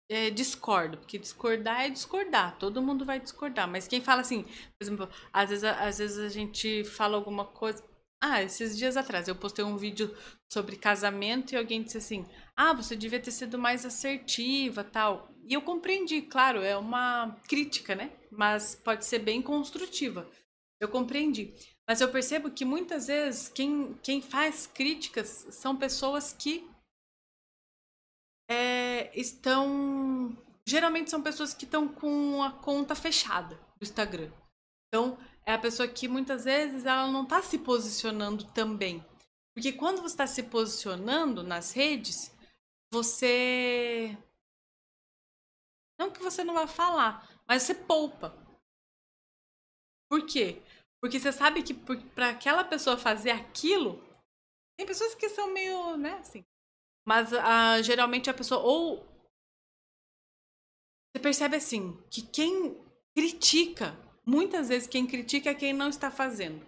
S1: é, discordo, porque discordar é discordar, todo mundo vai discordar, mas quem fala assim, por exemplo, às vezes, às vezes a gente fala alguma coisa. Ah, esses dias atrás eu postei um vídeo sobre casamento e alguém disse assim: Ah, você devia ter sido mais assertiva tal. E eu compreendi, claro, é uma crítica, né? Mas pode ser bem construtiva. Eu compreendi. Mas eu percebo que muitas vezes quem, quem faz críticas são pessoas que é, estão. Geralmente são pessoas que estão com a conta fechada do Instagram. Então, é a pessoa que muitas vezes ela não está se posicionando também. Porque quando você está se posicionando nas redes, você. Não que você não vai falar, mas você poupa. Por quê? Porque você sabe que para aquela pessoa fazer aquilo, tem pessoas que são meio, né, assim, mas uh, geralmente a pessoa ou você percebe assim que quem critica, muitas vezes quem critica é quem não está fazendo.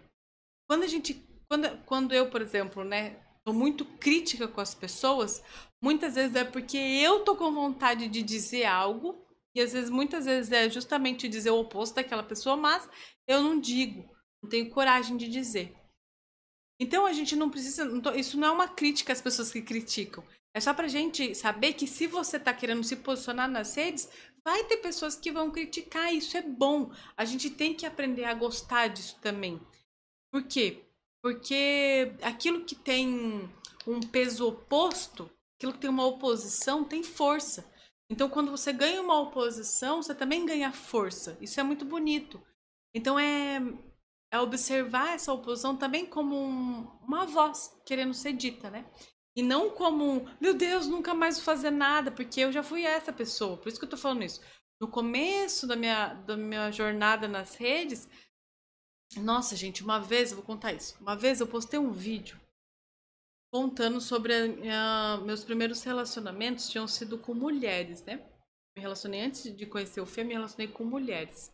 S1: Quando a gente quando, quando eu, por exemplo, né, tô muito crítica com as pessoas, muitas vezes é porque eu tô com vontade de dizer algo e às vezes muitas vezes é justamente dizer o oposto daquela pessoa, mas eu não digo, não tenho coragem de dizer. Então a gente não precisa. Isso não é uma crítica às pessoas que criticam. É só pra gente saber que se você tá querendo se posicionar nas redes, vai ter pessoas que vão criticar. Isso é bom. A gente tem que aprender a gostar disso também. Por quê? Porque aquilo que tem um peso oposto, aquilo que tem uma oposição, tem força. Então, quando você ganha uma oposição, você também ganha força. Isso é muito bonito. Então, é, é observar essa oposição também como um, uma voz querendo ser dita, né? E não como, meu Deus, nunca mais vou fazer nada, porque eu já fui essa pessoa. Por isso que eu tô falando isso. No começo da minha, da minha jornada nas redes, nossa, gente, uma vez, eu vou contar isso. Uma vez eu postei um vídeo contando sobre meus primeiros relacionamentos tinham sido com mulheres, né? Me relacionei antes de conhecer o Fê, me relacionei com mulheres.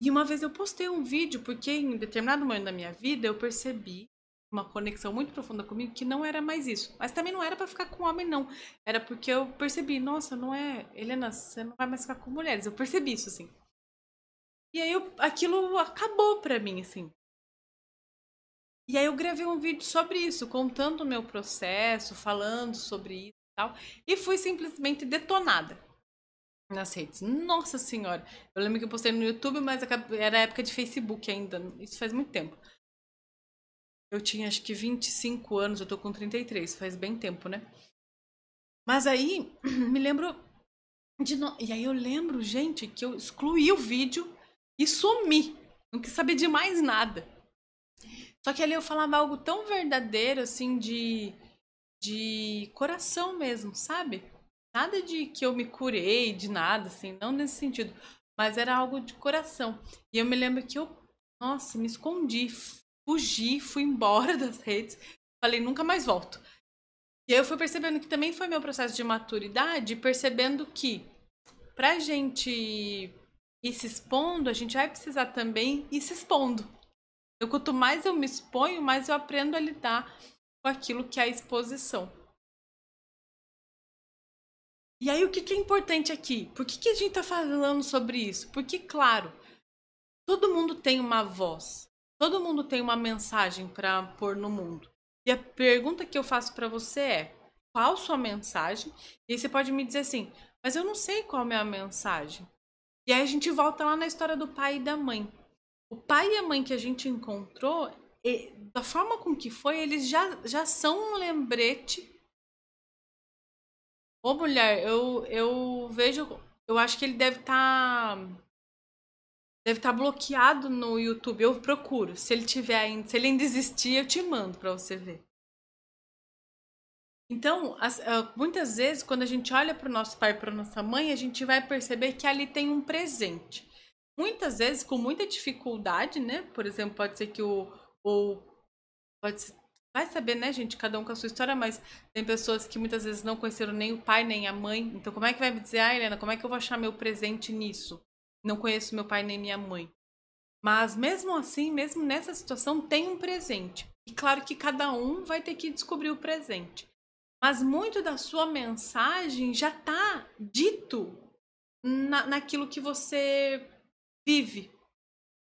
S1: E uma vez eu postei um vídeo porque em determinado momento da minha vida eu percebi uma conexão muito profunda comigo que não era mais isso. Mas também não era para ficar com homem não. Era porque eu percebi, nossa, não é, Helena, você não vai mais ficar com mulheres. Eu percebi isso assim. E aí eu, aquilo acabou para mim assim. E aí eu gravei um vídeo sobre isso, contando o meu processo, falando sobre isso. tal. E fui simplesmente detonada nas redes. Nossa senhora. Eu lembro que eu postei no YouTube, mas era época de Facebook ainda. Isso faz muito tempo. Eu tinha acho que 25 anos, eu tô com 33, faz bem tempo, né? Mas aí, me lembro de no... E aí eu lembro, gente, que eu excluí o vídeo e sumi. Não quis saber de mais nada. Só que ali eu falava algo tão verdadeiro, assim, de, de coração mesmo, sabe? Nada de que eu me curei, de nada, assim, não nesse sentido. Mas era algo de coração. E eu me lembro que eu, nossa, me escondi, fugi, fui embora das redes. Falei, nunca mais volto. E aí eu fui percebendo que também foi meu processo de maturidade, percebendo que pra gente ir se expondo, a gente vai precisar também ir se expondo. Eu, quanto mais eu me exponho, mais eu aprendo a lidar com aquilo que é a exposição. E aí, o que, que é importante aqui? Por que, que a gente está falando sobre isso? Porque, claro, todo mundo tem uma voz, todo mundo tem uma mensagem para pôr no mundo. E a pergunta que eu faço para você é: qual sua mensagem? E aí você pode me dizer assim, mas eu não sei qual é a minha mensagem. E aí a gente volta lá na história do pai e da mãe o pai e a mãe que a gente encontrou, e, da forma com que foi, eles já, já são um lembrete. Ô mulher, eu, eu vejo. Eu acho que ele deve estar. Tá, deve estar tá bloqueado no YouTube. Eu procuro. Se ele tiver ainda. Se ele ainda existir, eu te mando para você ver. Então, as, uh, muitas vezes, quando a gente olha para o nosso pai e para nossa mãe, a gente vai perceber que ali tem um presente muitas vezes com muita dificuldade, né? Por exemplo, pode ser que o. o pode ser, vai saber, né, gente? Cada um com a sua história, mas tem pessoas que muitas vezes não conheceram nem o pai nem a mãe. Então, como é que vai me dizer, ah, Helena, como é que eu vou achar meu presente nisso? Não conheço meu pai nem minha mãe. Mas mesmo assim, mesmo nessa situação, tem um presente. E claro que cada um vai ter que descobrir o presente. Mas muito da sua mensagem já está dito na, naquilo que você vive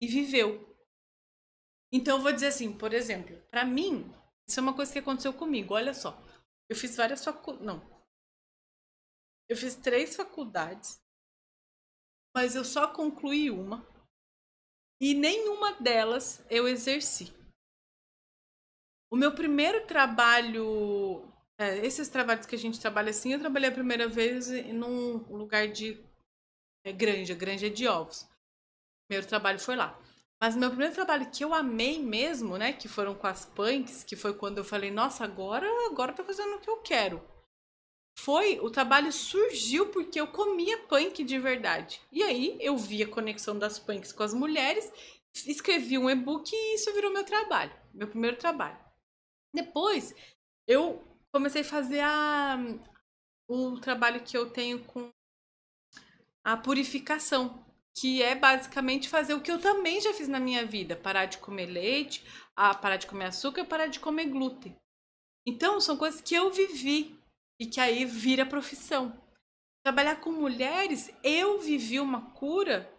S1: e viveu. Então eu vou dizer assim, por exemplo, para mim, isso é uma coisa que aconteceu comigo. Olha só, eu fiz várias faculdades, não. Eu fiz três faculdades, mas eu só concluí uma e nenhuma delas eu exerci. O meu primeiro trabalho, é, esses trabalhos que a gente trabalha assim, eu trabalhei a primeira vez num lugar de é, granja, granja de ovos primeiro trabalho foi lá. Mas meu primeiro trabalho que eu amei mesmo, né, que foram com as punks, que foi quando eu falei, nossa, agora, agora tô fazendo o que eu quero. Foi, o trabalho surgiu porque eu comia punk de verdade. E aí eu vi a conexão das punks com as mulheres, escrevi um e-book e isso virou meu trabalho, meu primeiro trabalho. Depois, eu comecei a fazer a, o trabalho que eu tenho com a purificação, que é basicamente fazer o que eu também já fiz na minha vida, parar de comer leite, a parar de comer açúcar, parar de comer glúten. Então, são coisas que eu vivi e que aí vira profissão. Trabalhar com mulheres, eu vivi uma cura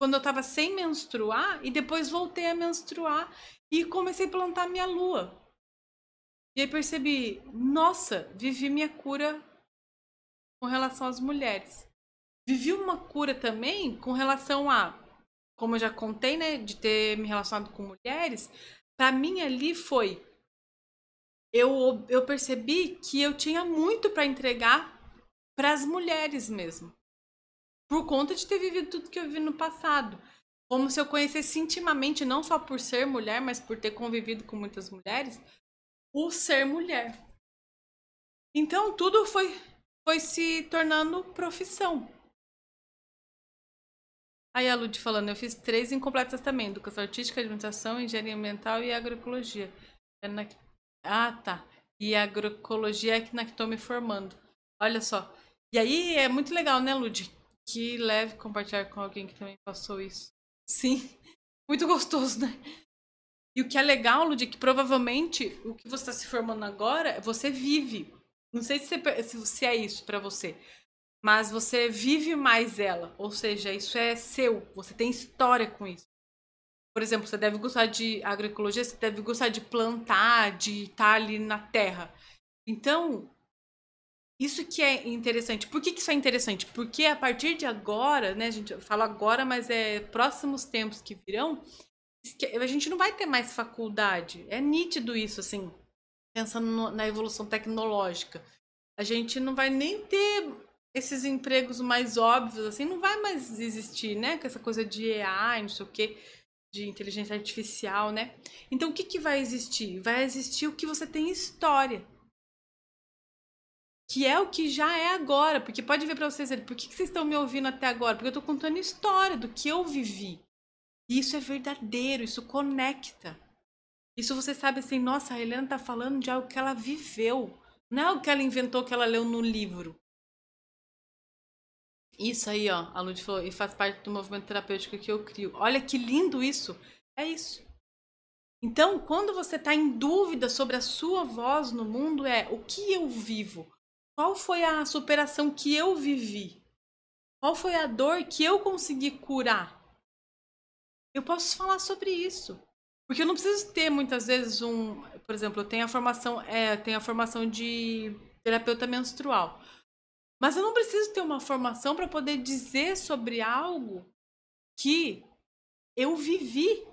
S1: quando eu estava sem menstruar e depois voltei a menstruar e comecei a plantar minha lua. E aí percebi, nossa, vivi minha cura com relação às mulheres vivi uma cura também com relação a, como eu já contei, né, de ter me relacionado com mulheres. Para mim ali foi eu, eu percebi que eu tinha muito para entregar para as mulheres mesmo. Por conta de ter vivido tudo que eu vivi no passado. Como se eu conhecesse intimamente, não só por ser mulher, mas por ter convivido com muitas mulheres, o ser mulher. Então tudo foi, foi se tornando profissão. Aí a Lud falando, eu fiz três incompletas também, educação artística, administração, engenharia ambiental e agroecologia. É. Ah, tá. E agroecologia é que estou me formando. Olha só. E aí é muito legal, né, Lud? Que leve compartilhar com alguém que também passou isso. Sim, muito gostoso, né? E o que é legal, Lud, é que provavelmente o que você está se formando agora, você vive. Não sei se, você, se é isso para você mas você vive mais ela, ou seja, isso é seu, você tem história com isso. Por exemplo, você deve gostar de agroecologia, você deve gostar de plantar, de estar ali na terra. Então, isso que é interessante. Por que, que isso é interessante? Porque a partir de agora, né, a gente fala agora, mas é próximos tempos que virão, a gente não vai ter mais faculdade. É nítido isso, assim, pensando na evolução tecnológica. A gente não vai nem ter esses empregos mais óbvios, assim, não vai mais existir, né? Com essa coisa de AI, não sei o quê, de inteligência artificial, né? Então, o que, que vai existir? Vai existir o que você tem história que é o que já é agora. Porque pode ver para vocês, por que, que vocês estão me ouvindo até agora? Porque eu estou contando história do que eu vivi. E isso é verdadeiro, isso conecta. Isso você sabe assim, nossa, a Helena está falando de algo que ela viveu. Não é algo que ela inventou, que ela leu no livro. Isso aí, ó, a Lud falou, e faz parte do movimento terapêutico que eu crio. Olha que lindo isso. É isso. Então, quando você está em dúvida sobre a sua voz no mundo, é o que eu vivo? Qual foi a superação que eu vivi? Qual foi a dor que eu consegui curar? Eu posso falar sobre isso. Porque eu não preciso ter muitas vezes um, por exemplo, eu tenho a formação, é, tenho a formação de terapeuta menstrual. Mas eu não preciso ter uma formação para poder dizer sobre algo que eu vivi.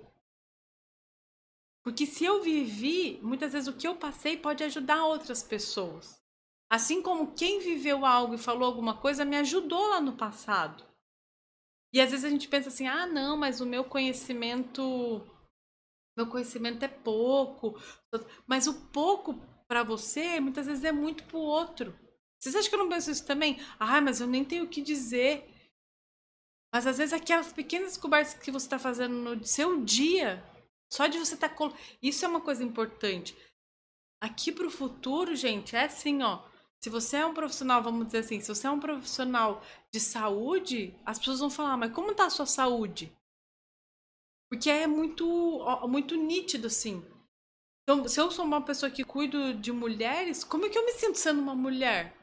S1: Porque se eu vivi, muitas vezes o que eu passei pode ajudar outras pessoas. Assim como quem viveu algo e falou alguma coisa me ajudou lá no passado. E às vezes a gente pensa assim: "Ah, não, mas o meu conhecimento meu conhecimento é pouco". Mas o pouco para você muitas vezes é muito para o outro. Vocês acham que eu não penso isso também? Ah, mas eu nem tenho o que dizer. Mas às vezes aquelas pequenas descobertas que você está fazendo no seu dia, só de você estar. Tá... Isso é uma coisa importante. Aqui para o futuro, gente, é assim, ó. Se você é um profissional, vamos dizer assim, se você é um profissional de saúde, as pessoas vão falar, mas como está a sua saúde? Porque é muito, muito nítido, assim. Então, se eu sou uma pessoa que cuido de mulheres, como é que eu me sinto sendo uma mulher?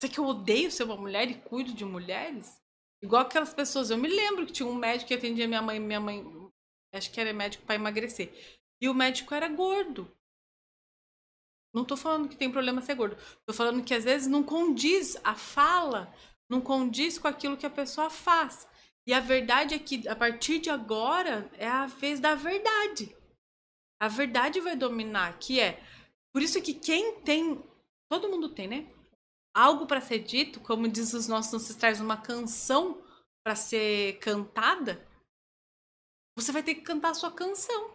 S1: Será que eu odeio ser uma mulher e cuido de mulheres? Igual aquelas pessoas. Eu me lembro que tinha um médico que atendia minha mãe. Minha mãe, acho que era médico para emagrecer. E o médico era gordo. Não tô falando que tem problema ser gordo. Tô falando que às vezes não condiz a fala, não condiz com aquilo que a pessoa faz. E a verdade é que a partir de agora é a vez da verdade. A verdade vai dominar, que é por isso que quem tem, todo mundo tem, né? Algo para ser dito, como diz os nossos ancestrais, uma canção para ser cantada, você vai ter que cantar a sua canção.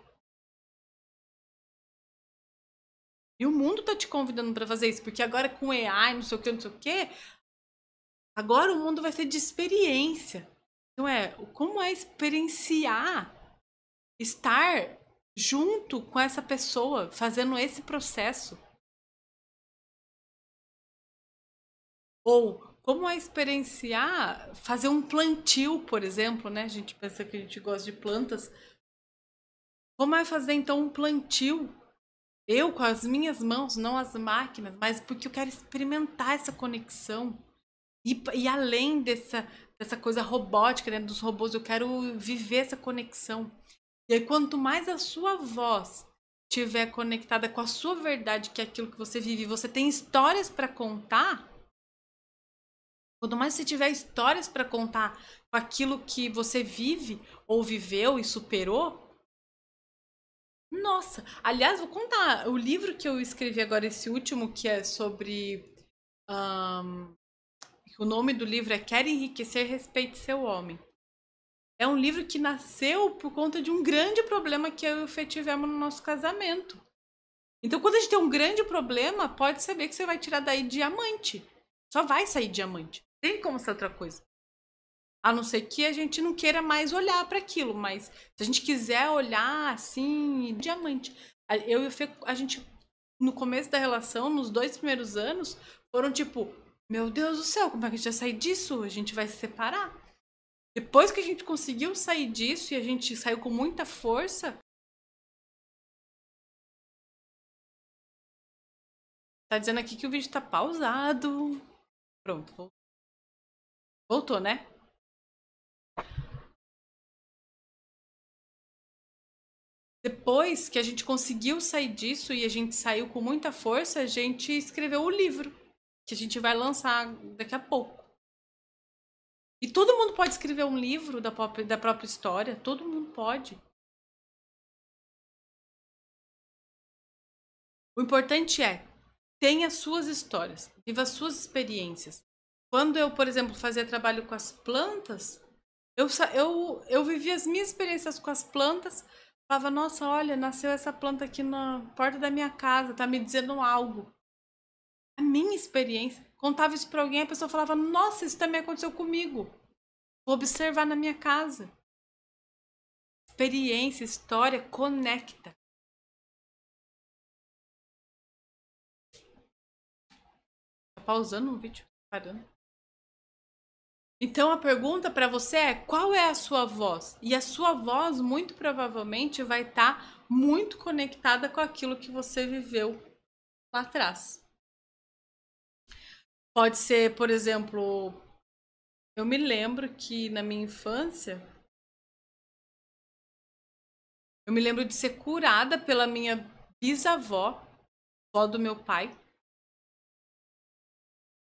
S1: E o mundo tá te convidando para fazer isso, porque agora com AI, não sei o que, não sei o que, agora o mundo vai ser de experiência. Então é, como é experienciar estar junto com essa pessoa, fazendo esse processo. Ou como é experienciar fazer um plantio, por exemplo, né? A gente pensa que a gente gosta de plantas. Como é fazer então um plantio eu com as minhas mãos, não as máquinas, mas porque eu quero experimentar essa conexão. E, e além dessa, dessa coisa robótica, né, dos robôs, eu quero viver essa conexão. E aí, quanto mais a sua voz estiver conectada com a sua verdade, que é aquilo que você vive, você tem histórias para contar. Quanto mais você tiver histórias para contar com aquilo que você vive ou viveu e superou, nossa, aliás, vou contar o livro que eu escrevi agora, esse último, que é sobre. Um, o nome do livro é Quer Enriquecer, Respeite Seu Homem. É um livro que nasceu por conta de um grande problema que eu e o Fê tivemos no nosso casamento. Então, quando a gente tem um grande problema, pode saber que você vai tirar daí diamante. Só vai sair diamante. Tem como ser outra coisa. A não ser que a gente não queira mais olhar para aquilo, mas se a gente quiser olhar assim, diamante. Eu e o Fê, a gente, no começo da relação, nos dois primeiros anos, foram tipo: Meu Deus do céu, como é que a gente vai sair disso? A gente vai se separar. Depois que a gente conseguiu sair disso e a gente saiu com muita força, Tá dizendo aqui que o vídeo tá pausado. Pronto. Voltou, né? Depois que a gente conseguiu sair disso e a gente saiu com muita força, a gente escreveu o livro que a gente vai lançar daqui a pouco. E todo mundo pode escrever um livro da própria, da própria história, todo mundo pode. O importante é tenha suas histórias, viva suas experiências. Quando eu, por exemplo, fazia trabalho com as plantas, eu, eu, eu as minhas experiências com as plantas, falava, nossa, olha, nasceu essa planta aqui na porta da minha casa, tá me dizendo algo. A minha experiência, contava isso para alguém, a pessoa falava, nossa, isso também aconteceu comigo. Vou observar na minha casa. Experiência, história, conecta. Tá pausando o vídeo? Parando. Então a pergunta para você é: qual é a sua voz? E a sua voz, muito provavelmente, vai estar tá muito conectada com aquilo que você viveu lá atrás. Pode ser, por exemplo, eu me lembro que na minha infância eu me lembro de ser curada pela minha bisavó, avó do meu pai.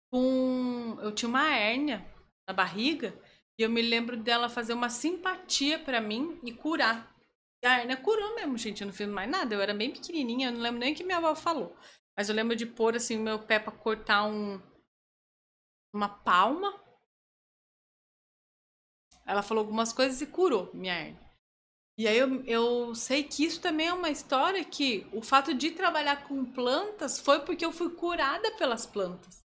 S1: Com eu tinha uma hérnia na barriga e eu me lembro dela fazer uma simpatia para mim e curar. E a hernia curou mesmo, gente. Eu não fiz mais nada. Eu era bem pequenininha, eu não lembro nem o que minha avó falou. Mas eu lembro de pôr assim meu pé para cortar um uma palma. Ela falou algumas coisas e curou minha hernia. E aí eu, eu sei que isso também é uma história que o fato de trabalhar com plantas foi porque eu fui curada pelas plantas.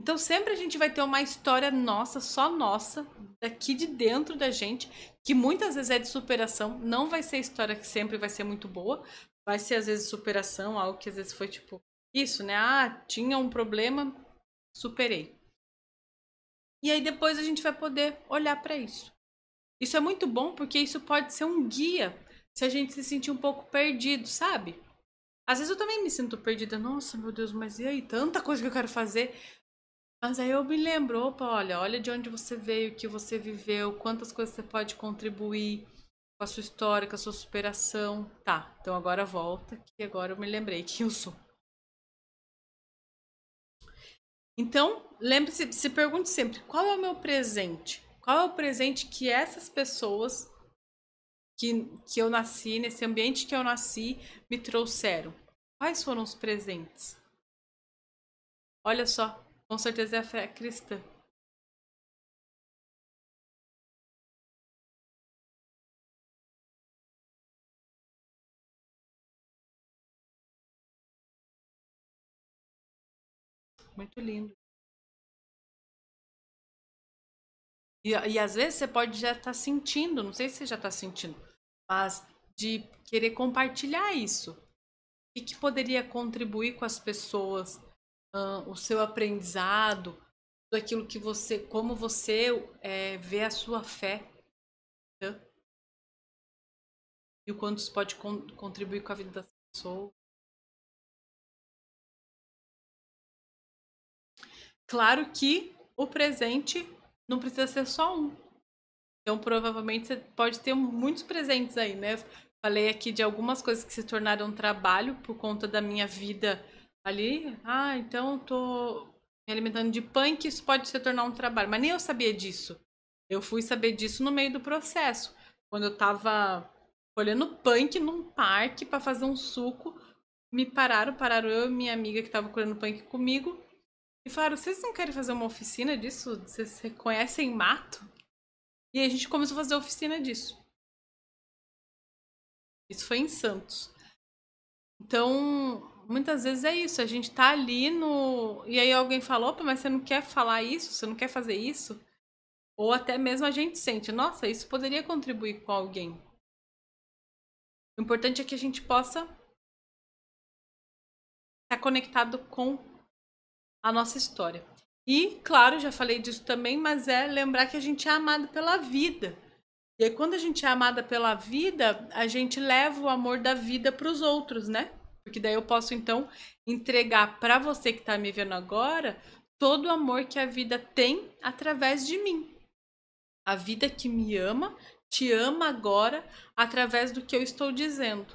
S1: Então sempre a gente vai ter uma história nossa, só nossa, daqui de dentro da gente, que muitas vezes é de superação, não vai ser história que sempre vai ser muito boa, vai ser às vezes superação, algo que às vezes foi tipo isso, né? Ah, tinha um problema, superei. E aí depois a gente vai poder olhar para isso. Isso é muito bom porque isso pode ser um guia se a gente se sentir um pouco perdido, sabe? Às vezes eu também me sinto perdida. Nossa, meu Deus, mas e aí? Tanta coisa que eu quero fazer. Mas aí eu me lembro, opa, olha, olha de onde você veio, o que você viveu, quantas coisas você pode contribuir com a sua história, com a sua superação. Tá, então agora volta, que agora eu me lembrei quem eu sou. Então, lembre-se, se pergunte sempre, qual é o meu presente? Qual é o presente que essas pessoas que, que eu nasci, nesse ambiente que eu nasci, me trouxeram? Quais foram os presentes? Olha só, com certeza é a fé cristã. Muito lindo. E, e às vezes você pode já estar tá sentindo, não sei se você já está sentindo, mas de querer compartilhar isso. E que poderia contribuir com as pessoas uh, o seu aprendizado, tudo aquilo que você, como você é, vê a sua fé. Né? E o quanto isso pode con contribuir com a vida das pessoas. Claro que o presente não precisa ser só um. Então, provavelmente, você pode ter muitos presentes aí, né? Falei aqui de algumas coisas que se tornaram trabalho por conta da minha vida ali, ah, então tô me alimentando de punk, isso pode se tornar um trabalho. Mas nem eu sabia disso. Eu fui saber disso no meio do processo. Quando eu tava olhando punk num parque para fazer um suco, me pararam, pararam eu e minha amiga que tava colhendo punk comigo e falaram: "Vocês não querem fazer uma oficina disso? Vocês reconhecem mato?" E a gente começou a fazer oficina disso. Isso foi em Santos. Então, muitas vezes é isso, a gente tá ali no. E aí alguém falou, opa, mas você não quer falar isso, você não quer fazer isso? Ou até mesmo a gente sente, nossa, isso poderia contribuir com alguém. O importante é que a gente possa estar conectado com a nossa história. E, claro, já falei disso também, mas é lembrar que a gente é amado pela vida. E aí, quando a gente é amada pela vida, a gente leva o amor da vida para os outros, né? Porque daí eu posso então entregar para você que está me vendo agora todo o amor que a vida tem através de mim. A vida que me ama, te ama agora através do que eu estou dizendo.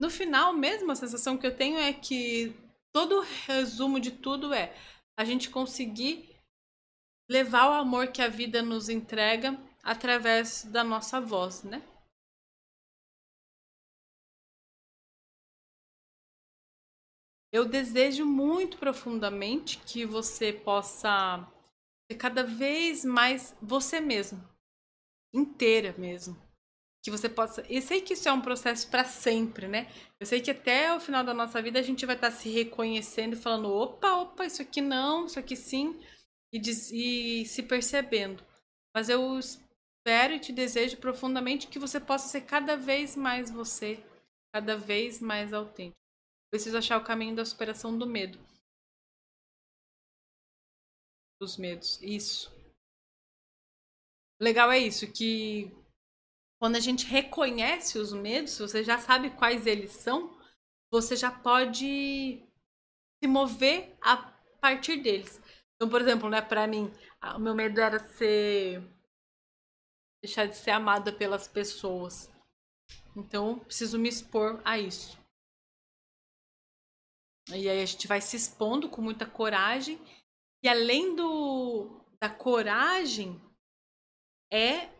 S1: No final, mesmo a sensação que eu tenho é que todo o resumo de tudo é a gente conseguir levar o amor que a vida nos entrega através da nossa voz, né? Eu desejo muito profundamente que você possa ser cada vez mais você mesmo, inteira mesmo. Que você possa. Eu sei que isso é um processo para sempre, né? Eu sei que até o final da nossa vida a gente vai estar se reconhecendo e falando: opa, opa, isso aqui não, isso aqui sim, e, e se percebendo. Mas eu espero e te desejo profundamente que você possa ser cada vez mais você, cada vez mais autêntico. Preciso achar o caminho da superação do medo. Dos medos. Isso. Legal é isso, que quando a gente reconhece os medos, você já sabe quais eles são, você já pode se mover a partir deles. Então, por exemplo, né, para mim, o meu medo era ser deixar de ser amada pelas pessoas. Então, preciso me expor a isso. E aí a gente vai se expondo com muita coragem. E além do, da coragem, é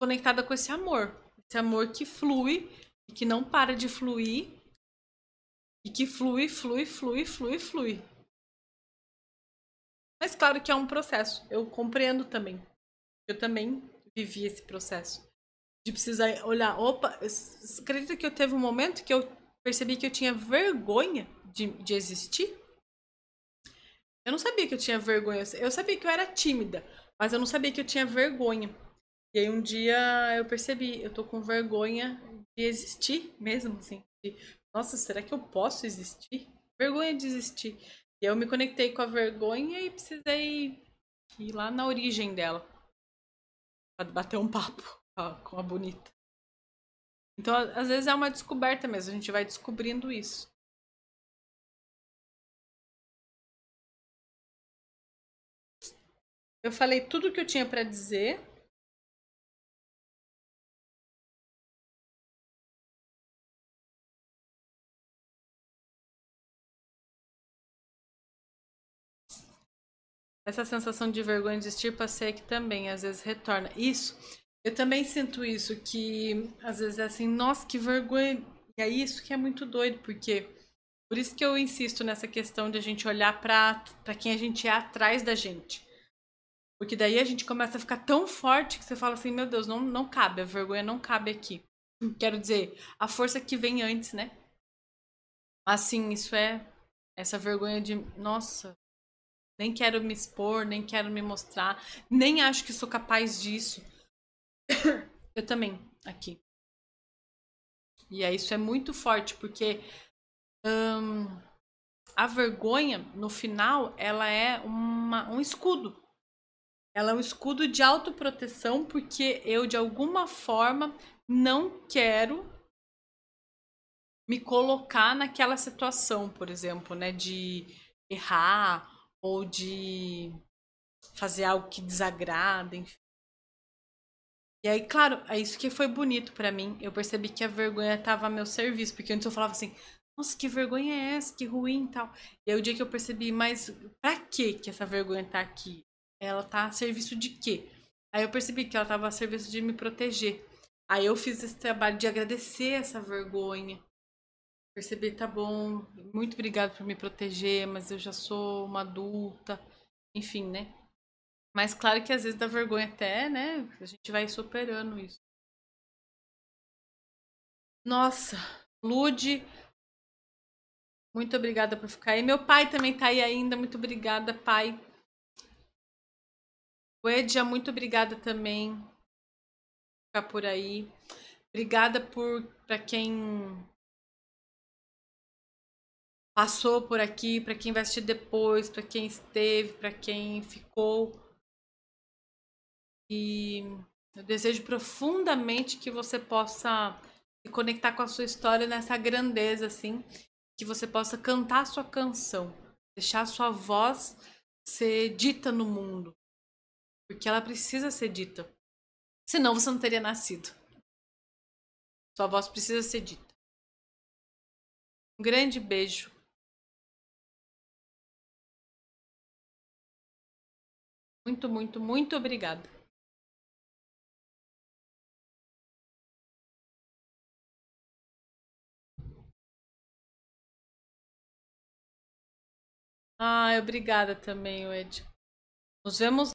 S1: conectada com esse amor. Esse amor que flui e que não para de fluir. E que flui, flui, flui, flui, flui. Mas claro que é um processo. Eu compreendo também. Eu também vivi esse processo. De precisar olhar. Opa, acredita que eu teve um momento que eu percebi que eu tinha vergonha de, de existir. Eu não sabia que eu tinha vergonha. Eu sabia que eu era tímida, mas eu não sabia que eu tinha vergonha. E aí um dia eu percebi, eu tô com vergonha de existir mesmo, assim. De, Nossa, será que eu posso existir? Vergonha de existir. E eu me conectei com a vergonha e precisei ir lá na origem dela. Pra bater um papo com a bonita. Então, às vezes é uma descoberta mesmo, a gente vai descobrindo isso. Eu falei tudo o que eu tinha para dizer. Essa sensação de vergonha de existir passei aqui também, às vezes retorna. Isso, eu também sinto isso, que às vezes é assim, nossa, que vergonha. E é isso que é muito doido, porque por isso que eu insisto nessa questão de a gente olhar para quem a gente é atrás da gente. Porque daí a gente começa a ficar tão forte que você fala assim, meu Deus, não, não cabe, a vergonha não cabe aqui. Quero dizer, a força que vem antes, né? Assim, isso é essa vergonha de, nossa, nem quero me expor, nem quero me mostrar, nem acho que sou capaz disso. Eu também, aqui. E aí isso é muito forte, porque a vergonha, no final, ela é uma, um escudo. Ela é um escudo de autoproteção porque eu, de alguma forma, não quero me colocar naquela situação, por exemplo, né, de errar ou de fazer algo que desagrada, enfim. E aí, claro, é isso que foi bonito para mim. Eu percebi que a vergonha estava a meu serviço, porque antes eu falava assim: "Nossa, que vergonha é essa? Que ruim", tal. E aí o dia que eu percebi, mas para que que essa vergonha tá aqui? ela tá a serviço de quê? Aí eu percebi que ela tava a serviço de me proteger. Aí eu fiz esse trabalho de agradecer essa vergonha. Perceber, tá bom, muito obrigado por me proteger, mas eu já sou uma adulta. Enfim, né? Mas claro que às vezes dá vergonha até, né? A gente vai superando isso. Nossa, Lude, muito obrigada por ficar aí. Meu pai também tá aí ainda. Muito obrigada, pai. O Edja, muito obrigada também por ficar por aí. Obrigada por para quem passou por aqui, para quem vai assistir depois, para quem esteve, para quem ficou. E eu desejo profundamente que você possa se conectar com a sua história nessa grandeza, assim, que você possa cantar a sua canção, deixar a sua voz ser dita no mundo, porque ela precisa ser dita. Senão você não teria nascido. Sua voz precisa ser dita. Um grande beijo. Muito, muito, muito obrigada. Ai, obrigada também, Ed. Nos vemos